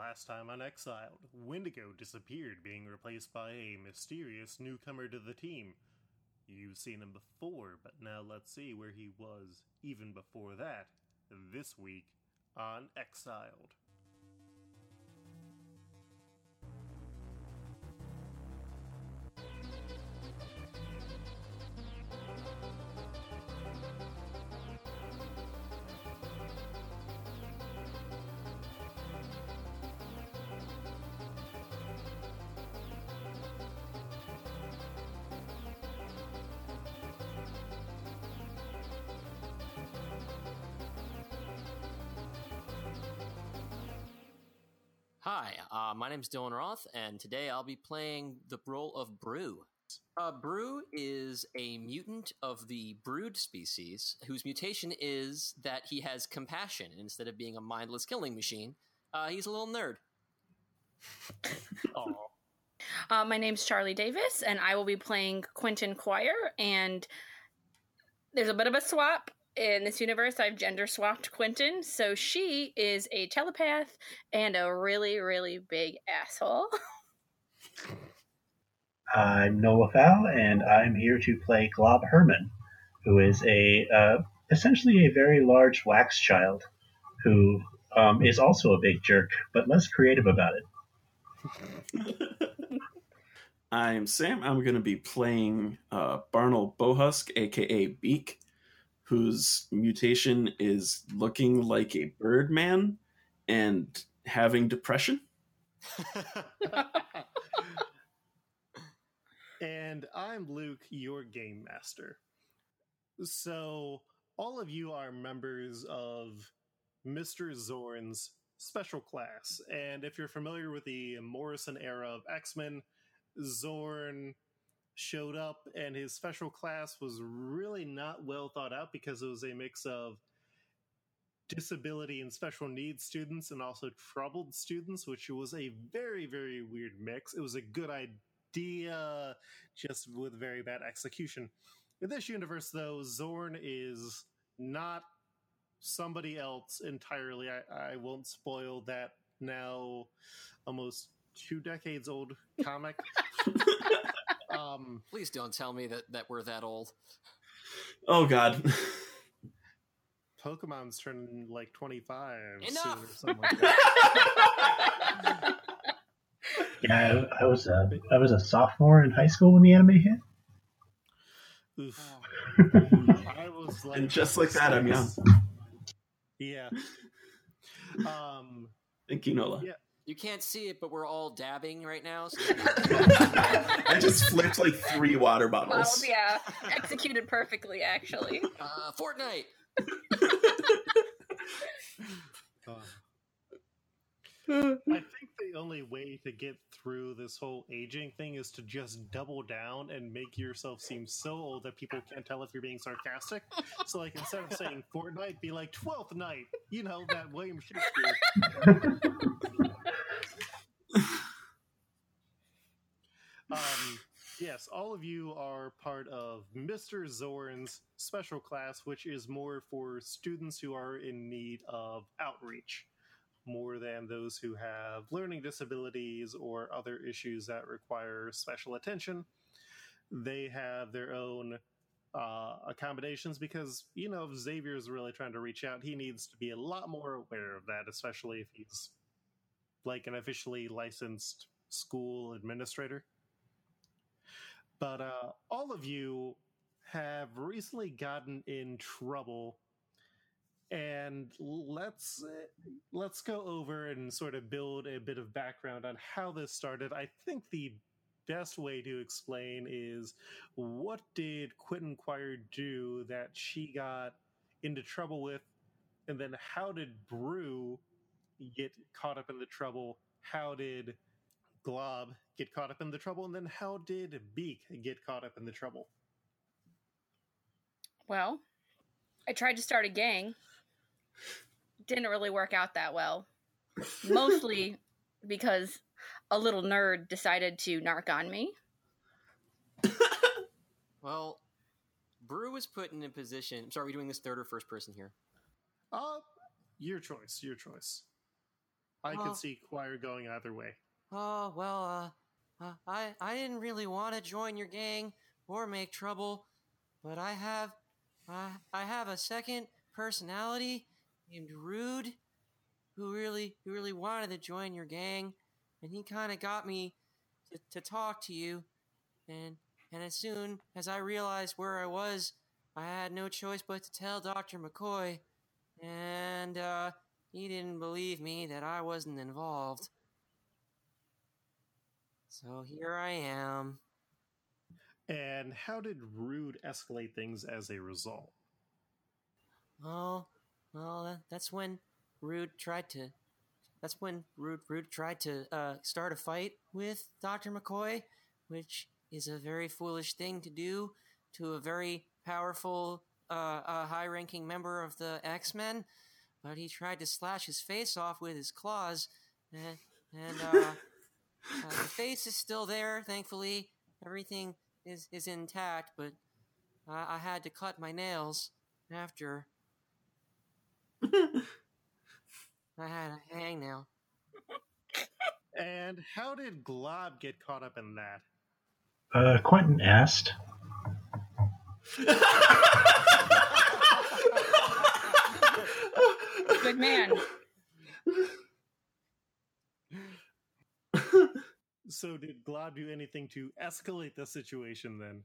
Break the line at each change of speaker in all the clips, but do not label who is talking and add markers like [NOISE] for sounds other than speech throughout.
last time on Exiled, Wendigo disappeared, being replaced by a mysterious newcomer to the team. You've seen him before, but now let's see where he was even before that, this week on Exiled.
Hi, uh, my name is Dylan Roth, and today I'll be playing the role of Broo. Uh, Broo is a mutant of the Brood species, whose mutation is that he has compassion instead of being a mindless killing machine. Uh, he's a little nerd. [LAUGHS]
Uh, my name's Charlie Davis, and I will be playing Quentin Quire. And there's a bit of a swap in this universe. I've gender swapped Quentin, so she is a telepath and a really, really big asshole. [LAUGHS]
I'm Noah Fowl, and I'm here to play Glob Herman, who is a uh, essentially a very large wax child who um, is also a big jerk, but less creative about it. [LAUGHS]
I'm Sam. I'm going to be playing uh, Barnell Bohusk, aka Beak, whose mutation is looking like a birdman and having depression. [LAUGHS]
and I'm Luke, your game master. So, all of you are members of Mr. Xorn's special class. And if you're familiar with the Morrison era of X Men, Xorn showed up and his special class was really not well thought out because it was a mix of disability and special needs students and also troubled students, which was a very, very weird mix. It was a good idea, just with very bad execution. In this universe, though, Xorn is not somebody else entirely. I, I won't spoil that now almost two decades old comic. [LAUGHS] um,
Please don't tell me that, that we're that old.
Oh God.
Pokemon's turning like 25
Enough!
soon or something like [LAUGHS] that.
Yeah, I, I was a I was a sophomore in high school when the anime hit.
Oof.
Oh.
I was [LAUGHS] like,
and just like that, I'm young.
Yeah. Um,
Thank you, Nola.
Yeah.
You can't see it, but we're all dabbing right now. So [LAUGHS]
I just flipped like three water
well,
bottles.
yeah, executed perfectly, actually.
uh, Fortnite. [LAUGHS]
I think the only way to get through this whole aging thing is to just double down and make yourself seem so old that people can't tell if you're being sarcastic. So, like, instead of saying Fortnite, be like Twelfth Night. You know that William Shakespeare. [LAUGHS] Um, yes, all of you are part of Mr. Xorn's special class, which is more for students who are in need of outreach, more than those who have learning disabilities or other issues that require special attention. They have their own uh, accommodations because, you know, if Xavier is really trying to reach out, he needs to be a lot more aware of that, especially if he's like an officially licensed school administrator but uh, all of you have recently gotten in trouble and let's let's go over and sort of build a bit of background on how this started i think the best way to explain is what did quentin quire do that she got into trouble with and then how did broo get caught up in the trouble how did Glob get caught up in the trouble, and then how did Beak get caught up in the trouble?
Well, I tried to start a gang. Didn't really work out that well. Mostly [LAUGHS] because a little nerd decided to narc on me. [COUGHS]
Well, Broo was put in a position. Sorry, are we doing this third or first person here?
Uh, your choice. Your choice. I
Oh.
could see Quire going either way.
Oh, well, uh, uh, I, I didn't really want to join your gang or make trouble, but I have, I, I have a second personality named Rude, who really, who really wanted to join your gang, and he kind of got me to, to talk to you, and, and as soon as I realized where I was, I had no choice but to tell Dr. McCoy, and, uh, he didn't believe me that I wasn't involved. So here I am.
And how did Rude escalate things as a result?
Oh, well, that, that's when Rude tried to. That's when Rude Rude tried to uh, start a fight with Doctor McCoy, which is a very foolish thing to do to a very powerful, uh, uh, high-ranking member of the X Men. But he tried to slash his face off with his claws, and, and uh, uh, the face is still there. Thankfully, everything is is intact. But I had to cut my nails after I had a hangnail.
And how did Glob get caught up in that?
Uh, Quentin asked.
Good man.
So did Glob do anything to escalate the situation then?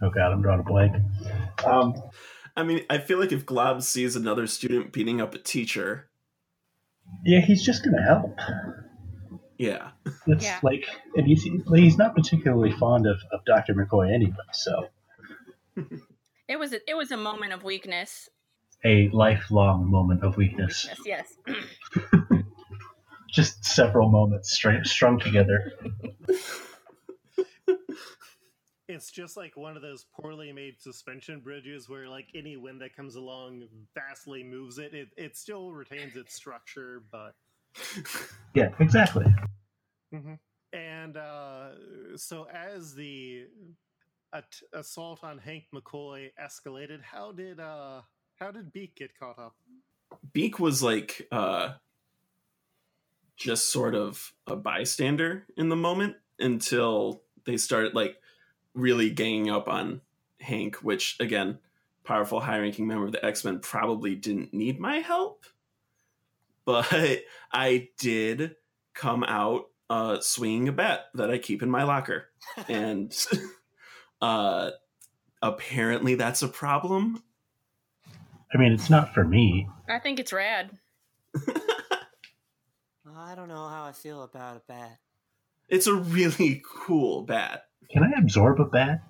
Oh god, I'm drawing a blank. Um,
I mean, I feel like if Glob sees another student beating up a teacher,
yeah, he's just gonna help.
yeah.
It's
Yeah.
like, and he's he's not particularly fond of, of Doctor McCoy anyway. So
It was a, it was a moment of weakness.
a lifelong moment of weakness,
Yes, yes.
just several moments straight strung together. [LAUGHS]
It's just like one of those poorly made suspension bridges where like any wind that comes along vastly moves it. It it still retains its structure, but [LAUGHS]
Yeah, exactly.
and uh, so as the at- assault on Hank McCoy escalated, how did uh how did Beak get caught up?
Beak was like uh just sort of a bystander in the moment until they started like really ganging up on Hank, which again, powerful high ranking member of the X-Men probably didn't need my help. [LAUGHS] But I did come out uh swinging a bat that I keep in my locker. [LAUGHS] And [LAUGHS] uh apparently that's a problem.
I mean, it's not for me.
I think it's rad.
I don't know how I feel about a bat.
It's a really [LAUGHS] cool bat.
Can I absorb a bat?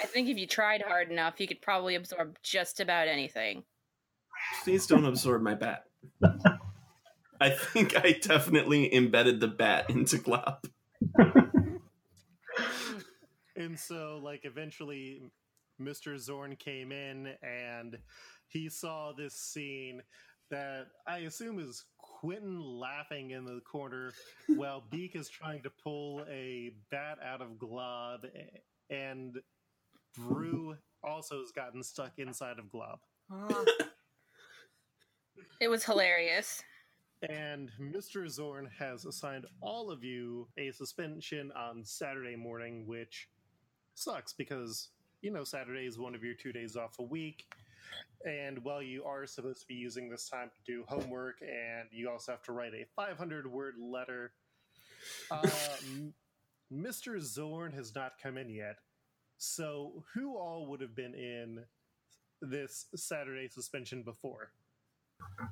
I think if you tried hard enough, you could probably absorb just about anything.
Please don't absorb my bat. [LAUGHS] I think I definitely embedded the bat into Glob. [LAUGHS]
And so, like, eventually, Mr. Xorn came in and he saw this scene that I assume is Quentin laughing in the corner [LAUGHS] while Beak is trying to pull a bat out of Glob, and Broo also has gotten stuck inside of Glob.
Uh, [LAUGHS]
It was hilarious.
And Mr. Xorn has assigned all of you a suspension on Saturday morning, which sucks because, you know, Saturday is one of your two days off a week. And while you are supposed to be using this time to do homework, and you also have to write a 500 word letter, uh, [LAUGHS] Mr. Xorn has not come in yet. So, who all would have been in this Saturday suspension before?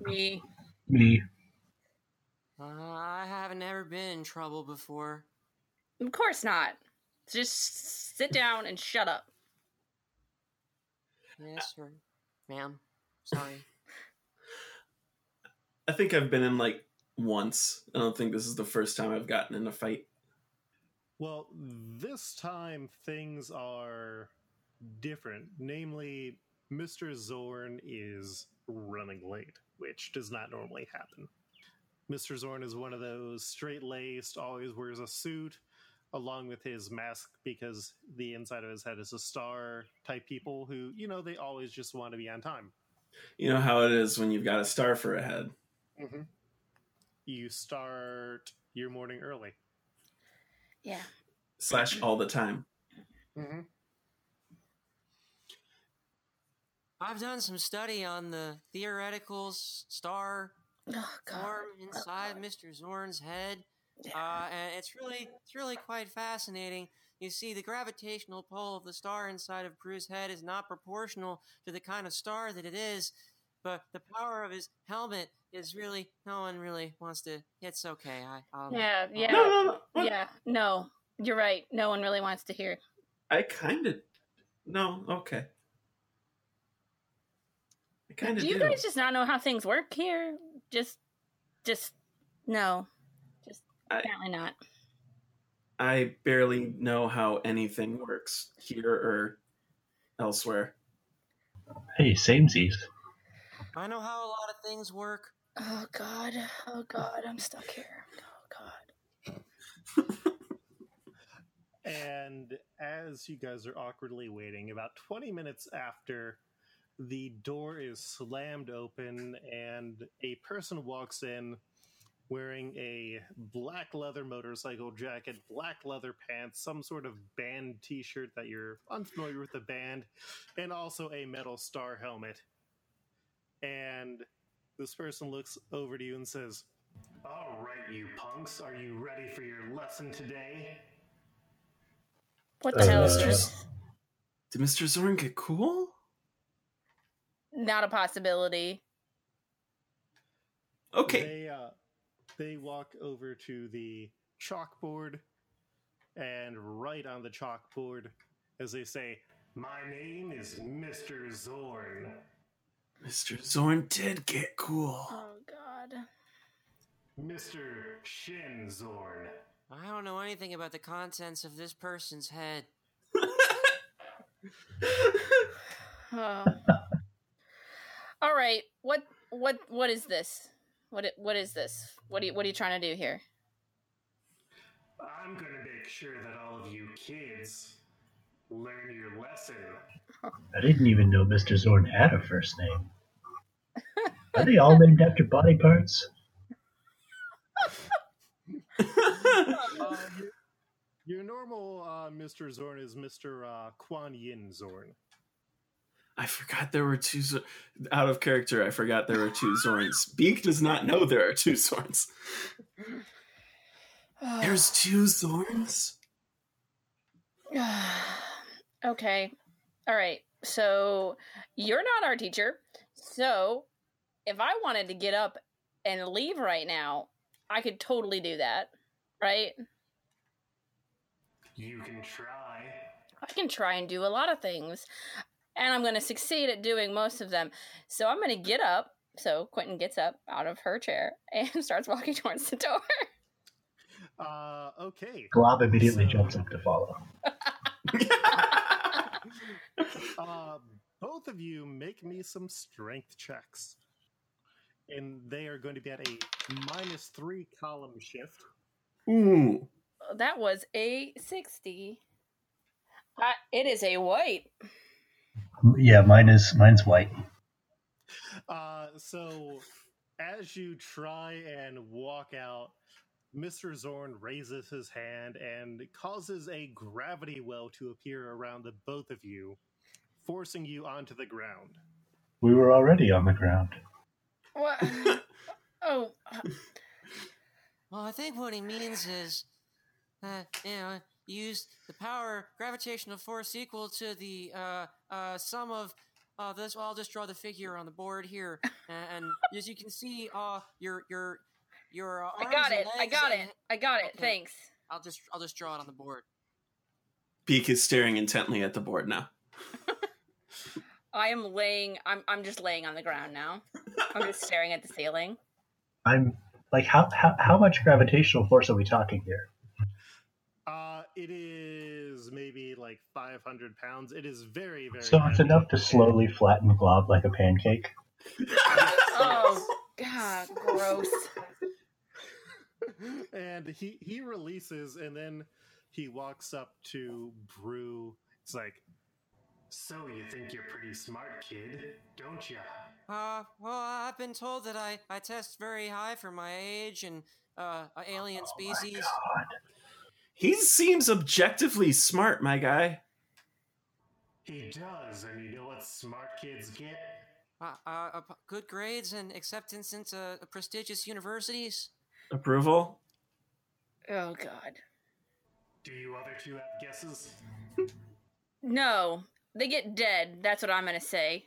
Me.
Me.
uh, I haven't ever been in trouble before.
Of course not. Just sit down and shut up.
Yes, sir. Ma'am. Sorry. [LAUGHS]
I think I've been in like once. I don't think this is the first time I've gotten in a fight.
Well, this time things are different. Namely, Mr. Xorn is running late, which does not normally happen. Mr. Xorn is one of those straight laced, always wears a suit, along with his mask because the inside of his head is a star type people who, you know, they always just want to be on time.
You know how it is when you've got a star for a head.
you start your morning early.
Yeah.
Slash all the time.
Mm-hmm.
I've done some study on the theoretical star
Oh
form inside Mr. Xorn's head. Uh, and it's really, it's really quite fascinating. You see, the gravitational pull of the star inside of Bruce's head is not proportional to the kind of star that it is, but the power of his helmet is really, no one really wants to. It's okay. I, I'll,
Yeah. Yeah.
No, no, no.
Yeah. No, you're right. No one really wants to hear.
I kind of. No, okay. I kind of
Do
do.
you guys just not know how things work here? Just, just no. Just
I-
apparently not.
I barely know how anything works here or elsewhere.
Hey, samesies.
I know how a lot of things work.
Oh God. Oh God. I'm stuck here. Oh God. [LAUGHS]
And as you guys are awkwardly waiting, about 20 minutes after, the door is slammed open and a person walks in wearing a black leather motorcycle jacket, black leather pants, some sort of band t shirt that you're unfamiliar with the band, and also a metal star helmet. And this person looks over to you and says, All right, you punks, are you ready for your lesson today?
What the hell is
Uh,
this?
Did Mr. Xorn get cool?
Not a possibility.
Okay.
They uh, they walk over to the chalkboard and write on the chalkboard as they say, "My name is Mister Xorn."
Mr. Xorn did get cool.
Oh God.
Mister Shen Xorn.
I don't know anything about the contents of this person's head. [LAUGHS]
Oh. All right. What what what is this? What what is this? What are you what are you trying to do here?
I'm gonna make sure that all of you kids learn your lesson.
I didn't even know Mr. Xorn had a first name. Are they all named after body parts?
Uh, [LAUGHS] your, your normal uh, Mister Xorn is Mister uh, Kuan-Yin Xorn.
I forgot there were two. Zor- Out of character, I forgot there were two Xorns. Beak does not know there are two Xorns. There's two Xorns? [SIGHS]
okay. All right. So you're not our teacher. So if I wanted to get up and leave right now, I could totally do that. Right?
You can try.
I can try and do a lot of things. And I'm going to succeed at doing most of them. So I'm going to get up. So Quentin gets up out of her chair [LAUGHS] and starts walking towards the door.
Uh, okay.
Glob immediately
So-
jumps up to follow.
Uh, [LAUGHS] both of you make me some strength checks. And they are going to be at a minus three column shift.
Ooh.
that was a 60. Uh, it is a white.
Yeah, mine is mine's white.
Uh, so as you try and walk out, Mr. Xorn raises his hand and causes a gravity well to appear around the both of you, forcing you onto the ground.
We were already on the ground.
What? [LAUGHS] oh, uh,
Well, I think what he means is that, you know, use the power gravitational force equal to the uh, uh, sum of uh, this. Well, I'll just draw the figure on the board here, [LAUGHS] and, and as you can see, uh, your your your. Uh,
I
arms
got
and
it. I got
and-
it. I got it.
Okay.
Thanks.
I'll just I'll just draw it on the board.
Beak is staring intently at the board now. [LAUGHS]
I am laying. I'm. I'm just laying on the ground now. I'm just staring at the ceiling.
I'm like, how how how much gravitational force are we talking here?
Uh, it is maybe like 500 pounds. It is very, very.
So it's
heavy.
enough to slowly flatten the Glob like a pancake. [LAUGHS]
Oh [LAUGHS] God, gross. [LAUGHS]
and he he releases, and then he walks up to Broo. It's like, so you think you're pretty smart, kid, don't you?
Uh, well, I've been told that I, I test very high for my age and uh, a alien species.
Oh my God.
He seems objectively smart, my guy.
He does, and you know what smart kids get?
Uh, uh, uh, good grades and acceptance into prestigious universities.
Approval?
Oh God.
Do you other two have guesses?
No, they get dead. That's what I'm gonna say.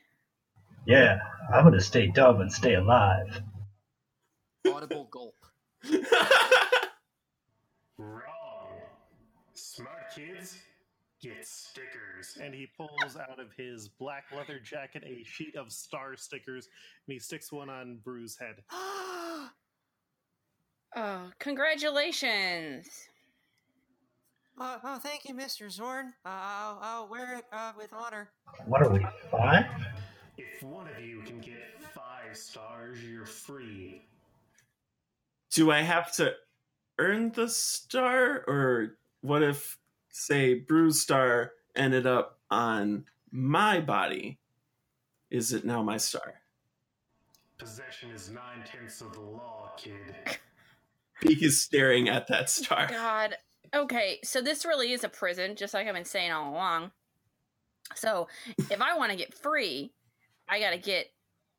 Yeah, I'm gonna stay dumb and stay alive.
Audible gulp. [LAUGHS] [LAUGHS]
Wrong. Smart kids get stickers. And he pulls out of his black leather jacket a sheet of star stickers and he sticks one on Broo's head. [GASPS]
Oh, congratulations.
Uh, oh, thank you, Mr. Xorn. Uh, I'll, I'll wear it uh, with honor.
What are we, five?
If one of you can get five stars, you're free.
Do I have to earn the star? Or what if, say, Broo's Star ended up on my body? Is it now my star?
Possession is nine tenths of the law, kid. [LAUGHS]
Beak is staring at that star.
God. Okay, so this really is a prison, just like I've been saying all along. So if I want to get free, I gotta get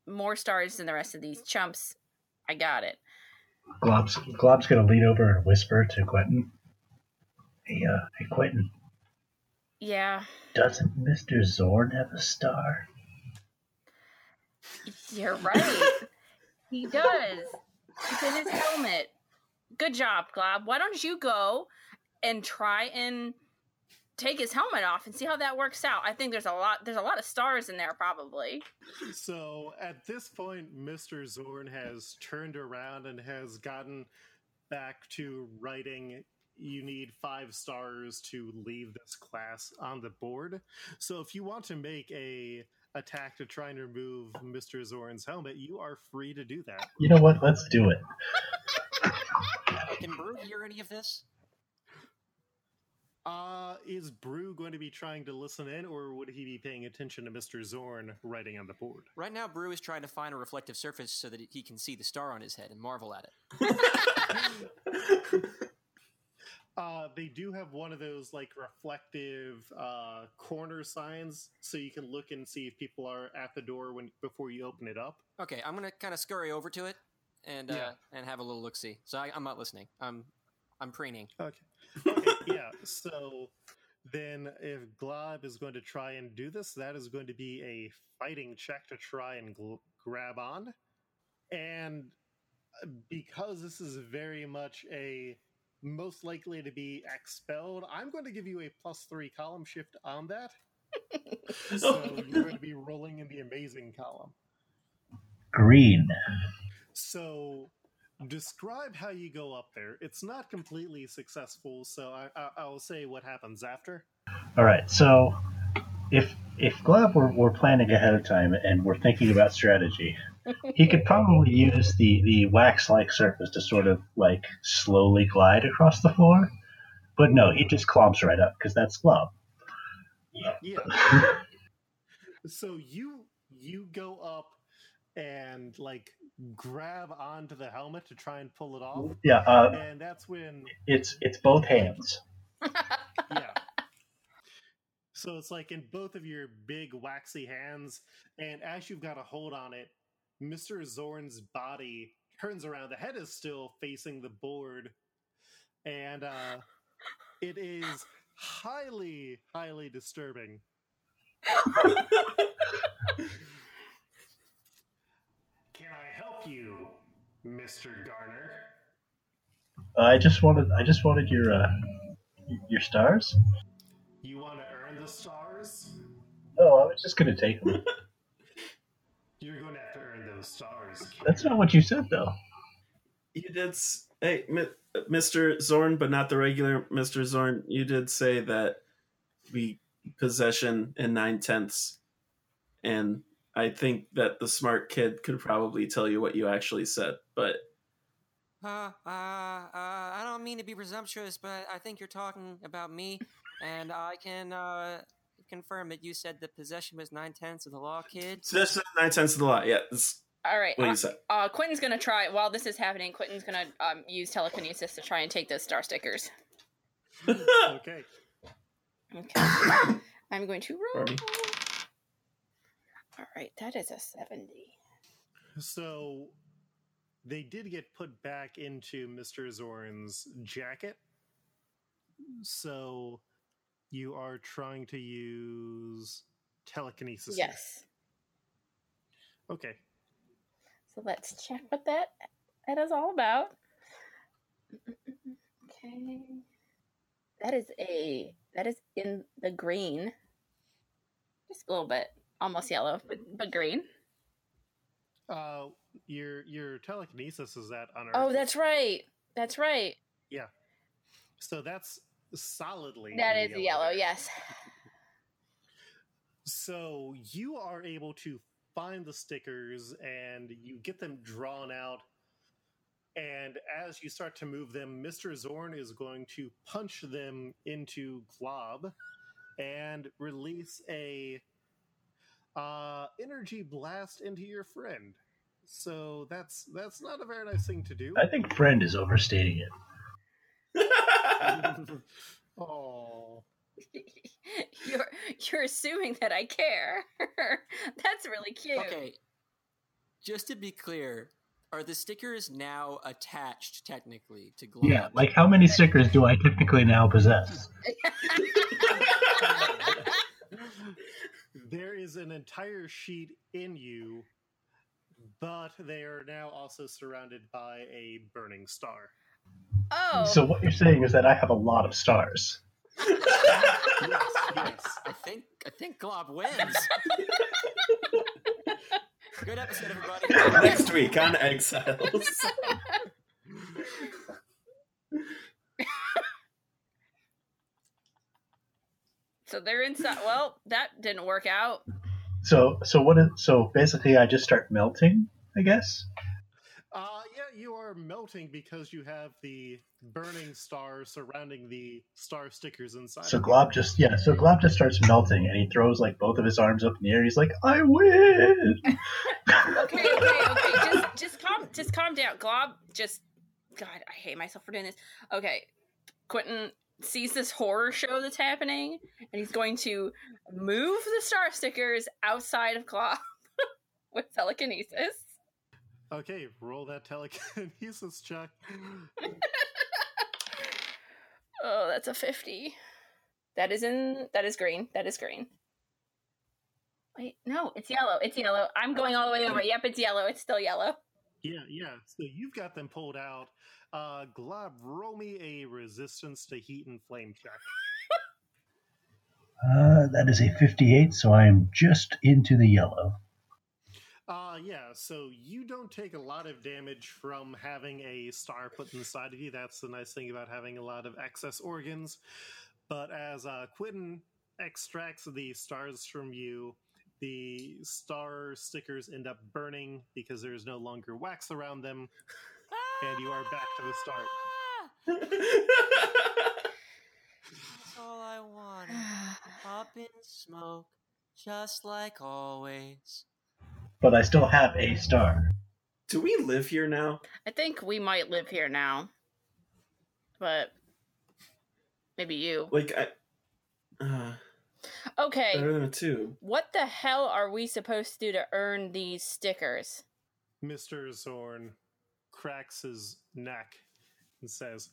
more stars than the rest of these chumps. I got it.
Glob's, Glob's gonna lean over and whisper to Quentin. Hey, uh, hey, Quentin,
Yeah,
doesn't Mr. Xorn have a star?
you're right. [LAUGHS] he does. It's in his helmet. Good job, Glob. Why don't you go and try and take his helmet off and see how that works out? I think there's a lot there's a lot of stars in there probably.
So at this point, Mr. Xorn has turned around and has gotten back to writing. You need five stars to leave this class on the board. So if you want to make a attack to try and remove Mr. Xorn's helmet, you are free to do that.
You know what? Let's do it. [LAUGHS]
Can Broo hear any of this?
Uh, is Broo going to be trying to listen in, or would he be paying attention to Mr. Xorn writing on the board?
Right now, Broo is trying to find a reflective surface so that he can see the star on his head and marvel at it. [LAUGHS] [LAUGHS]
Uh, they do have one of those like reflective uh, corner signs, so you can look and see if people are at the door when before you open it up.
Okay, I'm gonna kind of scurry over to it and uh,
Yeah.
and have a little look see. So I, I'm not listening. I'm I'm preening.
Okay. okay yeah. So then, if Glob is going to try and do this, that is going to be a fighting check to try and gl- grab on, and uh, because this is very much a most likely to be expelled, I'm going to give you a plus three column shift on that. [LAUGHS] so you're going to be rolling in the amazing column.
Green.
So, describe how you go up there. It's not completely successful, so I, I, I'll say what happens after.
All right. So, if if Glob were, were planning ahead of time and we're thinking about strategy, he could probably use the the wax like surface to sort of like slowly glide across the floor. But no, he just clomps right up because that's Glob.
Yeah. [LAUGHS] so you you go up and like grab onto the helmet to try and pull it off,
Yeah. Uh,
and that's when
it's it's both hands. [LAUGHS]
yeah. So it's like in both of your big waxy hands, and as you've got a hold on it, Mr. Xorn's body turns around. The head is still facing the board, and uh, [LAUGHS] it is highly, highly disturbing. Can I help you, Mr. Garner?
I just wanted I just wanted your uh, your stars.
You want to earn the stars?
Oh, I was just gonna take them. [LAUGHS]
You're going to have to earn those stars.
That's not what you said, though.
You did, hey, Mr. Xorn, but not the regular Mr. Xorn. You did say that we possession in nine tenths, and I think that the smart kid could probably tell you what you actually said. But
Uh, uh, uh, I don't mean to be presumptuous, but I think you're talking about me, and I can uh, confirm that You said the possession was nine tenths of the law, kid.
So that's nine tenths of the law. Yeah, that's
All right.
what
uh,
you
uh, Quentin's gonna try. While this is happening, Quentin's gonna um, use telekinesis to try and take those star stickers.
Okay.
Okay. I'm going to roll.
Pardon?
All right, that is a seventy.
So they did get put back into Mr. Xorn's jacket. So you are trying to use telekinesis. here.
Yes.
Okay.
So let's check what that that is all about. [LAUGHS] Okay. That is a that is in the green. Just a little bit, almost yellow, but, but green.
Uh, your your telekinesis is that on Earth.
Oh, that's right. That's right. Yeah.
So that's solidly
That is
in
is the yellow. Yes.
So you are able to find the stickers and you get them drawn out. And as you start to move them, Mr. Xorn is going to punch them into Glob and release a uh, energy blast into your friend. So that's that's not a very nice thing to do.
I think friend is overstating it. [LAUGHS] [LAUGHS]
Oh, [LAUGHS]
you're you're assuming that I care. [LAUGHS] That's really cute.
Okay. Just to be clear, are the stickers now attached technically to Glob?
Yeah, like how many stickers do I technically now possess? [LAUGHS]
there is an entire sheet in you, but they are now also surrounded by a burning star.
oh,
So what you're saying is that I have a lot of stars.
Yes, yes.
I think I think Glob wins. Good episode, everybody.
Next week on Exiles.
so they're inside. Well, that didn't work out.
So so what is so basically I just start melting, I guess?
Uh, yeah, you are melting because you have the burning star surrounding the star stickers inside.
So. Glob just yeah, so Glob just starts melting and he throws like both of his arms up in the air. He's like, I win. [LAUGHS]
Okay, okay, okay. Just just calm just calm down. Glob just God, I hate myself for doing this. Okay. Quentin sees this horror show that's happening and he's going to move the star stickers outside of Glob [LAUGHS] with telekinesis.
Okay, roll that telekinesis [LAUGHS] check. [LAUGHS]
Oh, that's a 50. That is in that is green. That is green. Wait, no, it's yellow. It's yellow. I'm going all the way over. Yep, it's yellow. It's still yellow.
Yeah, yeah. So you've got them pulled out. Uh, Glob, roll me a resistance to heat and flame check.
Uh, that is a 58, so I am just into the yellow.
Uh, yeah, so you don't take a lot of damage from having a star put inside of you. That's the nice thing about having a lot of excess organs. But as uh, Quentin extracts the stars from you, the star stickers end up burning because there is no longer wax around them, and you are back to the start.
That's all I wanted. Up in smoke, just like always.
But I still have a star.
Do we live here now?
I think we might live here now. But maybe you.
Like I uh,
Okay.
better than a two.
What the hell are we supposed to do to earn these stickers?
Mr. Xorn cracks his neck and says,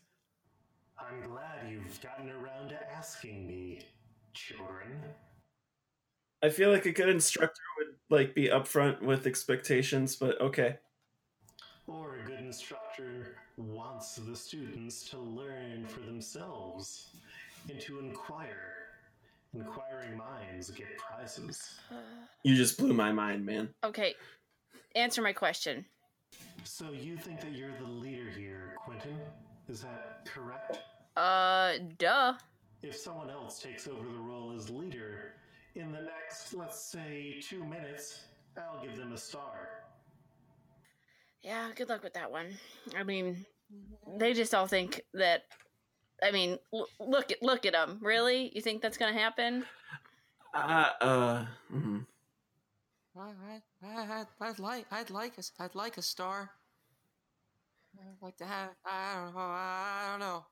I'm glad you've gotten around to asking me, children.
I feel like a good instructor would like be upfront with expectations, but okay.
Or a good instructor wants the students to learn for themselves and to inquire. Inquiring minds get prizes.
You just blew my mind, man.
Okay. Answer my question.
So you think that you're the leader here, Quentin? Is that correct?
Uh, duh.
If someone else takes over the role as leader, in the next, let's say, two minutes, I'll give them a star.
Yeah, good luck with that one. I mean, they just all think that. I mean, l- look at look at them. Really, you think that's gonna happen?
Uh, uh, mm,
I, I, I, I'd like, I'd like, a, I'd like a star. I'd like to have. I don't know. I don't know.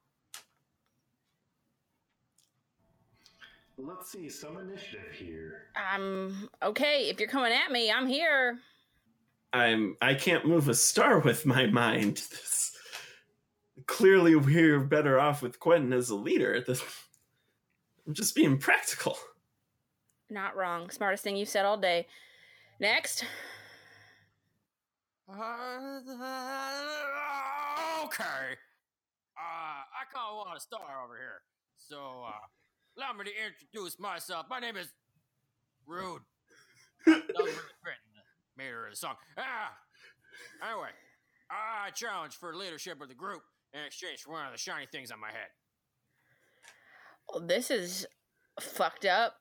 Let's see some initiative here.
Um, okay, if you're coming at me, I'm here.
I'm. I can't move a star with my mind. This, clearly, we're better off with Quentin as a leader. This, I'm just being practical.
Not wrong. Smartest thing you've said all day. Next.
Uh, okay. Uh, I kind of want a star over here. So, uh, allow me to introduce myself. My name is Rude. [LAUGHS] That was really great in the meter of the song. Ah! Anyway, I challenge for leadership of the group in exchange for one of the shiny things on my head.
Well, this is fucked up.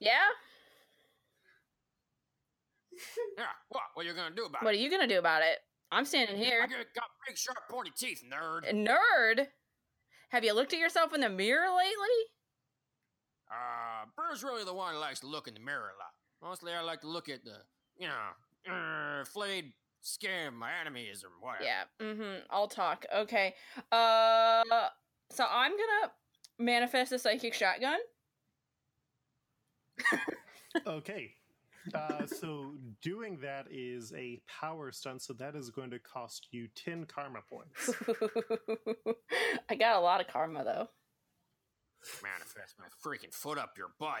Yeah?
Yeah, what? What are you gonna do about it?
What are you gonna do about it? I'm standing
I
here.
got got big, sharp, pointy teeth, nerd.
Nerd? Have you looked at yourself in the mirror lately?
Uh, Broo's really the one who likes to look in the mirror a lot. Mostly, I like to look at the, you know, uh, flayed skin of my enemies or whatever.
Yeah. Mm-hmm. I'll talk. Okay. Uh so I'm gonna manifest a psychic shotgun.
Okay. Uh, so doing that is a power stunt, so that is going to cost you 10 karma points. [LAUGHS]
I got a lot of karma though.
Manifest my freaking foot up your butt.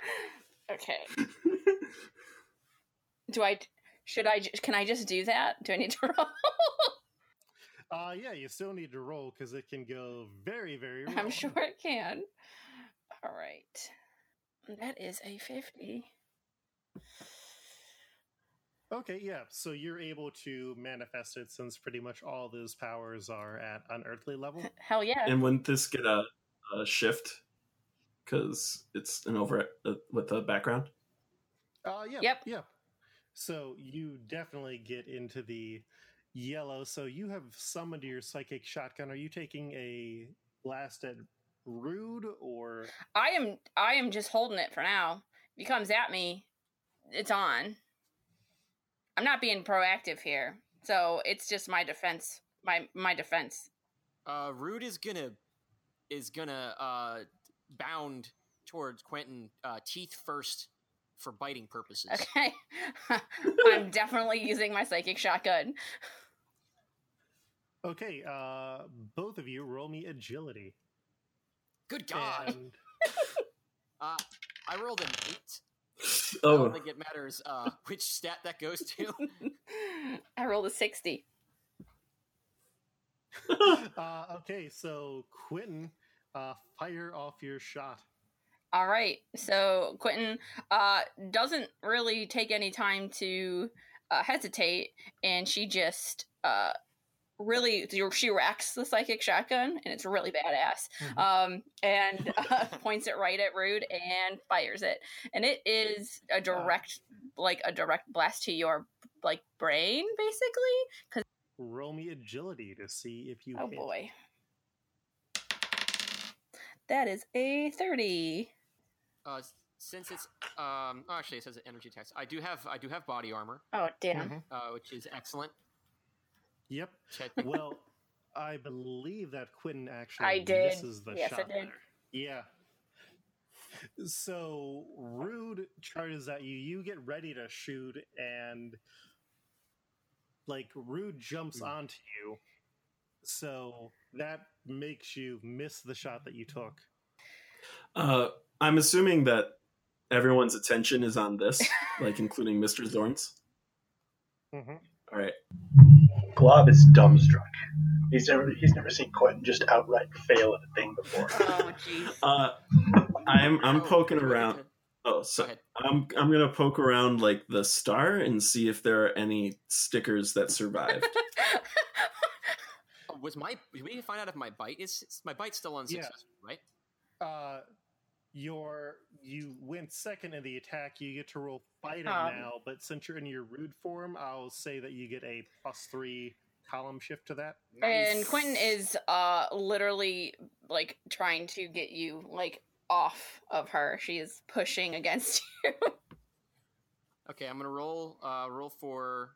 Okay. Do I should I ju- can I just do that? Do I need to [LAUGHS] roll?
Uh, yeah, you still need to roll because it can go very, very wrong.
I'm sure it can. All right. That is a 50.
Okay, yeah, so you're able to manifest it since pretty much all those powers are at unearthly level.
Hell yeah.
And wouldn't this get a, a shift? Because it's an over uh, with the background.
Uh, yeah,
Yep.
yeah. So you definitely get into the yellow. So you have summoned your psychic shotgun. Are you taking a blast at Rude or
I am I am just holding it for now. If he comes at me, it's on. I'm not being proactive here. So it's just my defense. My my defense.
Uh, Rude is gonna is gonna uh bound towards Quentin, uh, teeth first for biting purposes.
Okay. [LAUGHS] I'm definitely using my psychic shotgun.
Okay, uh, both of you roll me agility.
Good God!
And [LAUGHS]
Uh, I rolled an eight.
Oh.
I don't think it matters uh, which stat that goes to. [LAUGHS]
I rolled a 60.
uh, okay, so Quentin, uh, fire off your shot.
All right. So Quentin uh, doesn't really take any time to uh, hesitate, and she just uh, really she racks the psychic shotgun, and it's really badass.
Mhm.
Um, and [LAUGHS] uh, points it right at Rude and fires it, and it is a direct, like a direct blast to your like brain, basically.
Roll me agility to see if you
Oh
hit.
boy. That is a 30.
Uh, since it's um, oh, actually it says energy attacks. I do have I do have body armor,
Oh, damn.
Mhm.
uh, which is excellent.
Yep.
Which I- [LAUGHS]
Well, I believe that Quentin actually
I did.
misses the
Yes, I
shot
did.
there. Yeah. So Rude charges at you. You get ready to shoot, and like Rude jumps
Hmm.
onto you. So that makes you miss the shot that you took.
uh, I'm assuming that everyone's attention is on this, like including Mr. Xorn's.
Mm-hmm.
All right.
Glob is dumbstruck. He's never he's never seen Quentin just outright fail at a thing before.
Oh, jeez.
Uh, I'm I'm
Oh,
poking around. Oh,
Go
so
ahead.
I'm I'm gonna poke around like the star and see if there are any stickers that survived. [LAUGHS]
Was my? We need to find out if my bite is my bite's still unsuccessful, right?
Uh, your you went second in the attack. You get to roll fighting
Um.
now, but since you're in your rude form, I'll say that you get a plus three column shift to that.
And Quentin is uh literally like trying to get you like off of her. She is pushing [LAUGHS] against you.
Okay, I'm gonna roll. Uh, roll for.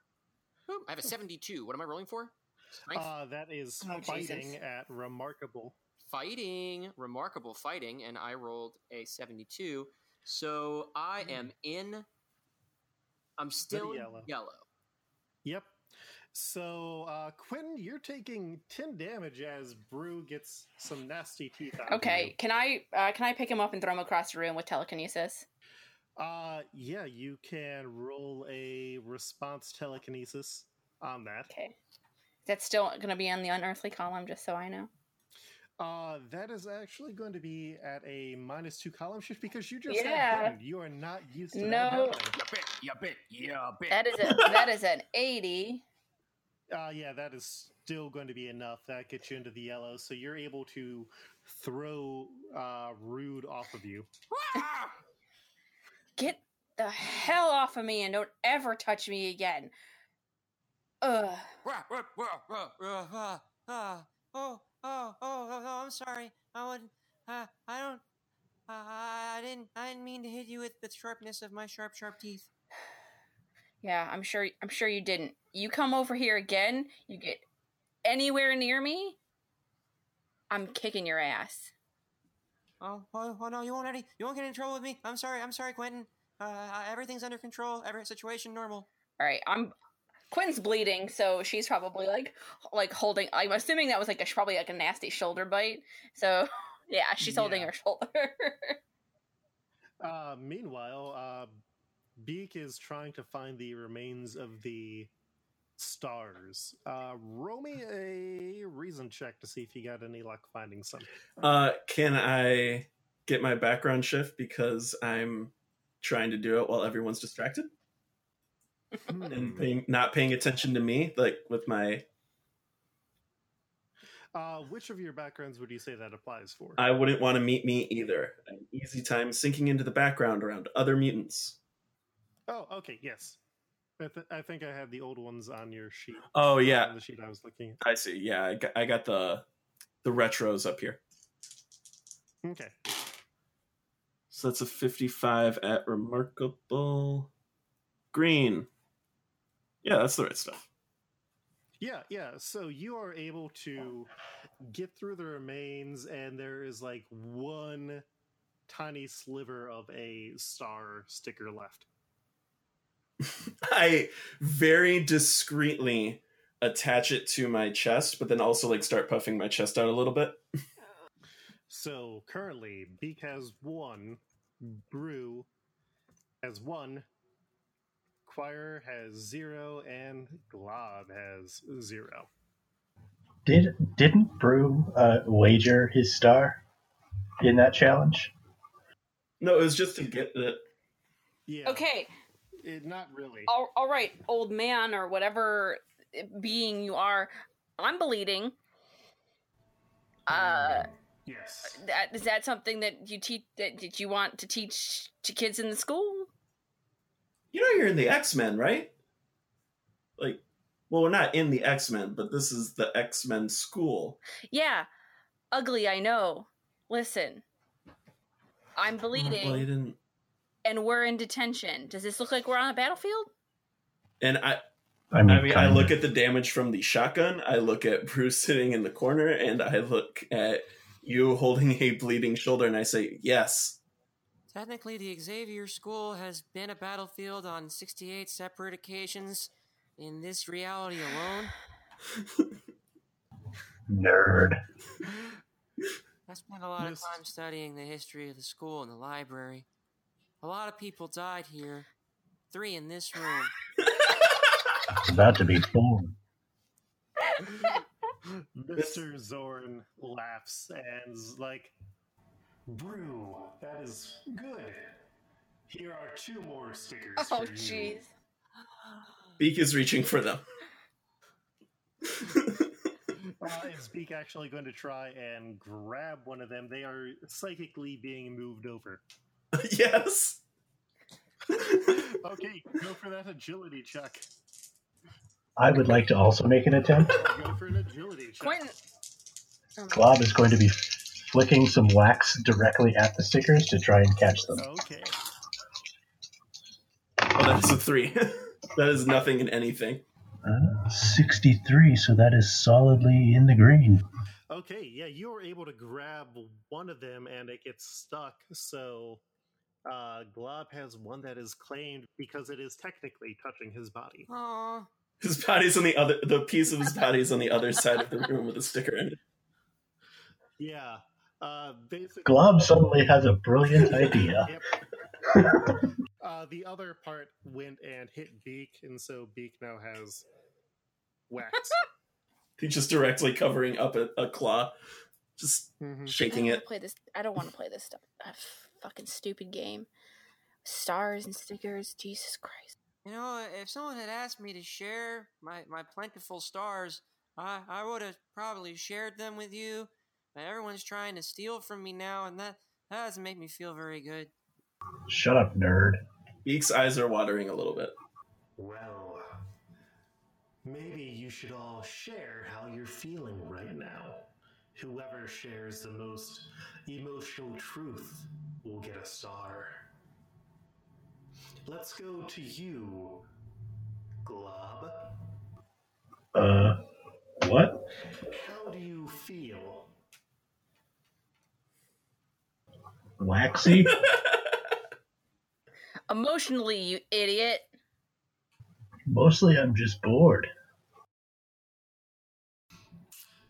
Ooh, I have a 72. What am I rolling for? Strength.
Uh, that is
Oh,
fighting
Jesus.
at remarkable.
fighting, remarkable fighting, and I rolled a 72. So I am in. I'm still
yellow.
yellow.
Yep. So, uh, Quentin, you're taking 10 damage as Broo gets some nasty teeth out of
okay, can I uh, can I pick him up and throw him across the room with telekinesis?
Uh, yeah, you can roll a response telekinesis on that.
Okay. That's still going to be on the unearthly column, just so I know.
Uh, that is actually going to be at a minus two column shift because you just
Yeah.
had burned. You are not used to
No.
that happening.
Yeah, bit, yeah, bit, yeah, bit.
That is a [LAUGHS] that is an eighty.
Uh, yeah, that is still going to be enough. That gets you into the yellow, so you're able to throw uh, Rude off of you.
Get the hell off of me and don't ever touch me again. Ugh.
oh, oh, oh, oh, I'm sorry. I would. Uh, I don't. Uh, I didn't. I didn't mean to hit you with the sharpness of my sharp, sharp teeth.
Yeah, I'm sure. I'm sure you didn't. You come over here again. You get anywhere near me. I'm kicking your ass.
Oh, oh, oh no! You won't any. You won't get in trouble with me. I'm sorry. I'm sorry, Quentin. Uh, everything's under control. Every situation normal.
All right, I'm. Quinn's bleeding, so she's probably like, like holding. I'm assuming that was like a probably like a nasty shoulder bite. So [LAUGHS] yeah, she's holding
Yeah.
her shoulder. [LAUGHS]
Uh, meanwhile, uh, Beak is trying to find the remains of the stars. Uh, roll me a reason check to see if you got any luck finding some.
Uh, can I get my background shift because I'm trying to do it while everyone's distracted and paying, not paying attention to me, like with my.
Uh, which of your backgrounds would you say that applies for?
I wouldn't want to meet me either. An easy time sinking into the background around other mutants.
oh, okay, yes. I, th- I think I had the old ones on your sheet.
Oh yeah,
on the sheet I was looking at.
I see. Yeah, I got, I got the the retros up here.
Okay.
So that's a 55 at remarkable green. Yeah, that's the right stuff.
Yeah, yeah. So you are able to get through the remains, and there is like one tiny sliver of a star sticker left. [LAUGHS]
I very discreetly attach it to my chest, but then also like start puffing my chest out a little bit.
So currently, Beak has one, Broo has one, Quire has zero, and Glob has zero.
Did didn't Broo uh, wager his star in that challenge?
No, it was just to get it.
Yeah.
okay,
It, not really.
all, all right, old man or whatever being you are, I'm bleeding. Uh,
yes.
that is that something that you teach that, that you want to teach to kids in the school?
You know, you're in the X Men, right? Like, well, we're not in the X Men, but this is the X Men school.
Yeah, ugly. I know. Listen, I'm bleeding,
Well, you didn't.
and we're in detention. Does this look like we're on a battlefield?
And I,
I mean,
I mean, I look at the damage from the shotgun. I look at [LAUGHS] Bruce sitting in the corner, and I look at you holding a bleeding shoulder, and I say, "Yes."
Technically, the Xavier School has been a battlefield on 68 separate occasions. In this reality alone,
nerd.
I spent a lot of time studying the history of the school and the library. A lot of people died here. Three in this room.
About to be born.
Mr. Xorn laughs and like, Broo, that is good. Here are two more stickers.
Oh, jeez.
Beak is reaching for them. [LAUGHS]
Uh, is Beak actually going to try and grab one of them? They are psychically being moved over. [LAUGHS]
yes. [LAUGHS]
Okay, go for that agility check.
I would like to also make an attempt.
Go for an agility check.
Quentin. Oh,
Glob is going to be flicking some wax directly at the stickers to try and catch them.
Okay.
Oh, that's a three. [LAUGHS] that is nothing and anything.
Uh, 63, so that is solidly in the green.
Okay, yeah, you were able to grab one of them and it gets stuck. So uh, Glob has one that is claimed because it is technically touching his body.
Aw.
His body's on the other. The piece of his body is on the other side of the room with a sticker in it.
Yeah. Uh, basically,
Glob suddenly has a brilliant idea. [LAUGHS]
Uh, the other part went and hit Beak, and so Beak now has wax. [LAUGHS]
He's just directly covering up a, a claw, just
Mhm.
I
shaking
don't
it.
wanna play this. I don't want to play this stuff. uh, fucking stupid game. Stars and stickers. Jesus Christ.
You know, if someone had asked me to share my, my plentiful stars, I, I would have probably shared them with you. But everyone's trying to steal from me now, and that, that doesn't make me feel very good.
Shut up, nerd.
Beak's eyes are watering a little bit.
Well, maybe you should all share how you're feeling right now. Whoever shares the most emotional truth will get a star. Let's go to you, Glob.
Uh, what?
How do you feel?
Waxy? [LAUGHS]
Emotionally, you idiot.
Mostly I'm just bored.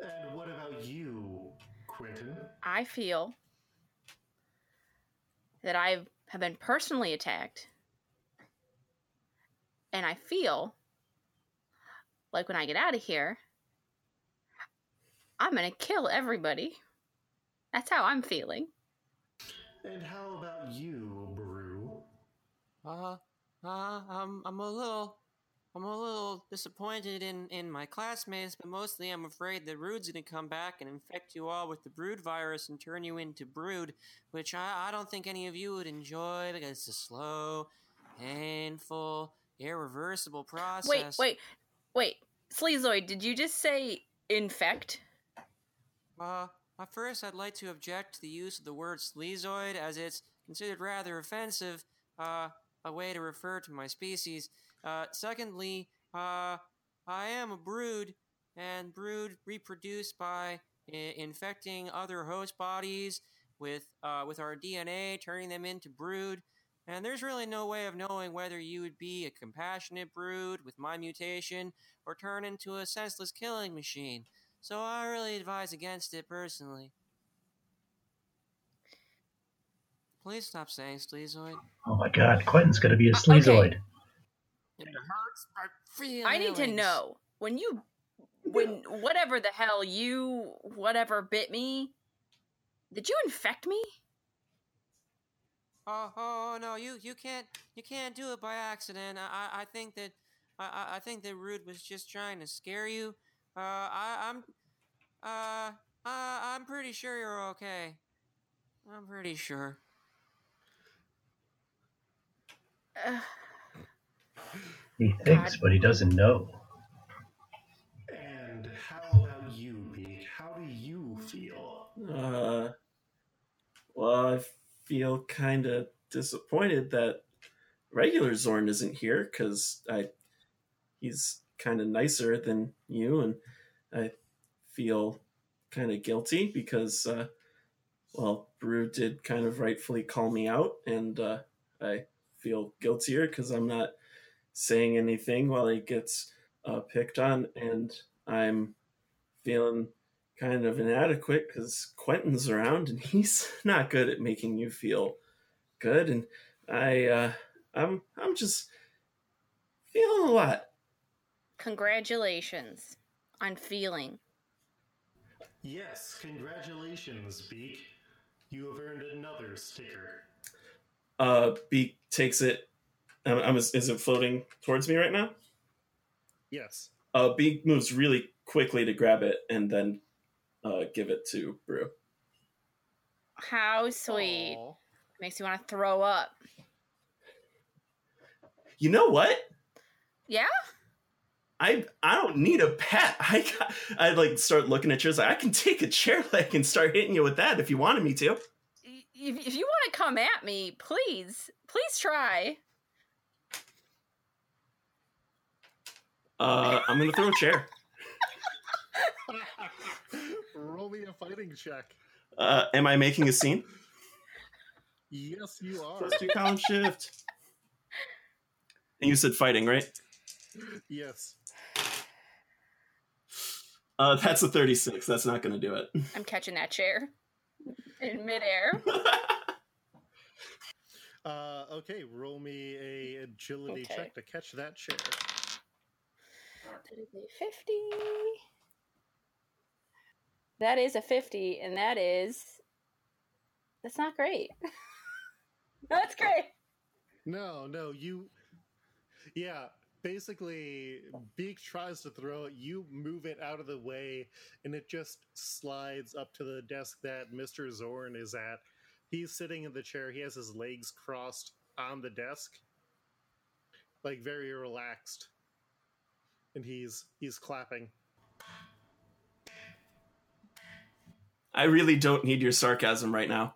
And what about you, Quentin?
I feel that I have been personally attacked. And I feel like when I get out of here, I'm going to kill everybody. That's how I'm feeling.
And how about you, Broo?
Uh, uh, I'm, I'm a little, I'm a little disappointed in, in my classmates, but mostly I'm afraid that Brood's gonna come back and infect you all with the Brood virus and turn you into Brood, which I, I don't think any of you would enjoy because it's a slow, painful, irreversible process.
Wait, wait, wait. Sleazoid, did you just say infect?
Uh, first, I'd like to object to the use of the word sleazoid, as it's considered rather offensive, uh, a way to refer to my species. Uh, secondly, uh, I am a brood, and brood reproduce by I- infecting other host bodies with, uh, with our DNA, turning them into brood. And there's really no way of knowing whether you would be a compassionate brood with my mutation or turn into a senseless killing machine. So I really advise against it personally. Please stop saying sleazoid.
Oh my god, Quentin's gonna be a sleazoid.
It hurts my feelings.
I need to know when you, when whatever the hell you, whatever bit me, did you infect me?
Oh, oh no, you you can't you can't do it by accident. I I- I think that I I- I think that Rude was just trying to scare you. Uh, I I'm uh I, I'm pretty sure you're okay. I'm pretty sure.
Ugh. [SIGHS]
He thinks, but he doesn't know.
And how about you, Beak? How do you feel?
Uh, well, I feel kind of disappointed that regular Xorn isn't here because I he's kind of nicer than you, and I feel kind of guilty because uh, well, Broo did kind of rightfully call me out, and uh, I feel guiltier because I'm not saying anything while he gets uh, picked on, and I'm feeling kind of inadequate because Quentin's around and [LAUGHS] he's not good at making you feel good, and I, uh, I'm, I'm just feeling a lot.
Congratulations on feeling.
Yes, congratulations, Beak. You have earned another sticker.
Uh, Beak takes it. Um, I'm, is it floating towards me right now?
Yes.
Uh, Beak moves really quickly to grab it and then uh, give it to Broo.
How sweet.
Aw.
Makes you want to throw up.
You know what?
Yeah?
I I don't need a pet. [LAUGHS] I got, I like start looking at chairs. Like, I can take a chair [LAUGHS] leg and start hitting you with that if you wanted me to.
If, if you want to come at me, please, please try.
Uh, I'm gonna throw a chair. [LAUGHS]
Roll me a fighting check.
Uh, am I making a scene?
Yes, you are.
Plus two column shift. And you said fighting, right?
Yes.
Uh, that's a 36. That's not going to do it.
I'm catching that chair in midair. [LAUGHS]
Uh, okay, roll me a agility
Okay.
check to catch that chair.
That is a 50. That is a 50, and that is. That's not great. [LAUGHS] That's great.
No, no, you. Yeah, basically, Beak tries to throw it. You move it out of the way, and it just slides up to the desk that Mr. Xorn is at. He's sitting in the chair. He has his legs crossed on the desk, like very relaxed, and he's he's clapping.
I really don't need your sarcasm right now.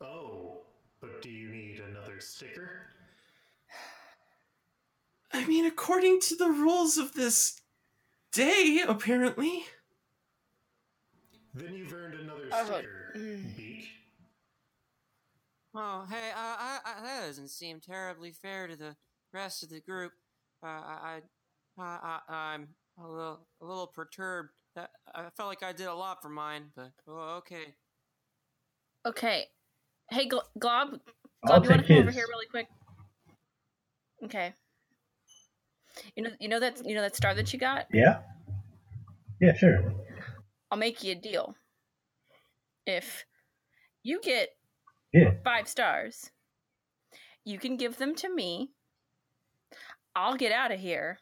Oh, but do you need another sticker?
I mean, according to the rules of this day, apparently.
Then you've earned another sticker,
mm.
Beak.
Oh, hey, uh, I, I, that doesn't seem terribly fair to the rest of the group. Uh, I, I, I, I, I'm a little, a little perturbed. That I felt like I did a lot for mine, but oh, okay.
Okay. Hey, Gl- Glob.
I'll
Glob, you want to come over here really quick? Okay. You know, you know that you know that star that you got.
Yeah? Yeah, sure.
I'll make you a deal. If you get
Yeah.
five stars, you can give them to me. I'll get out of here.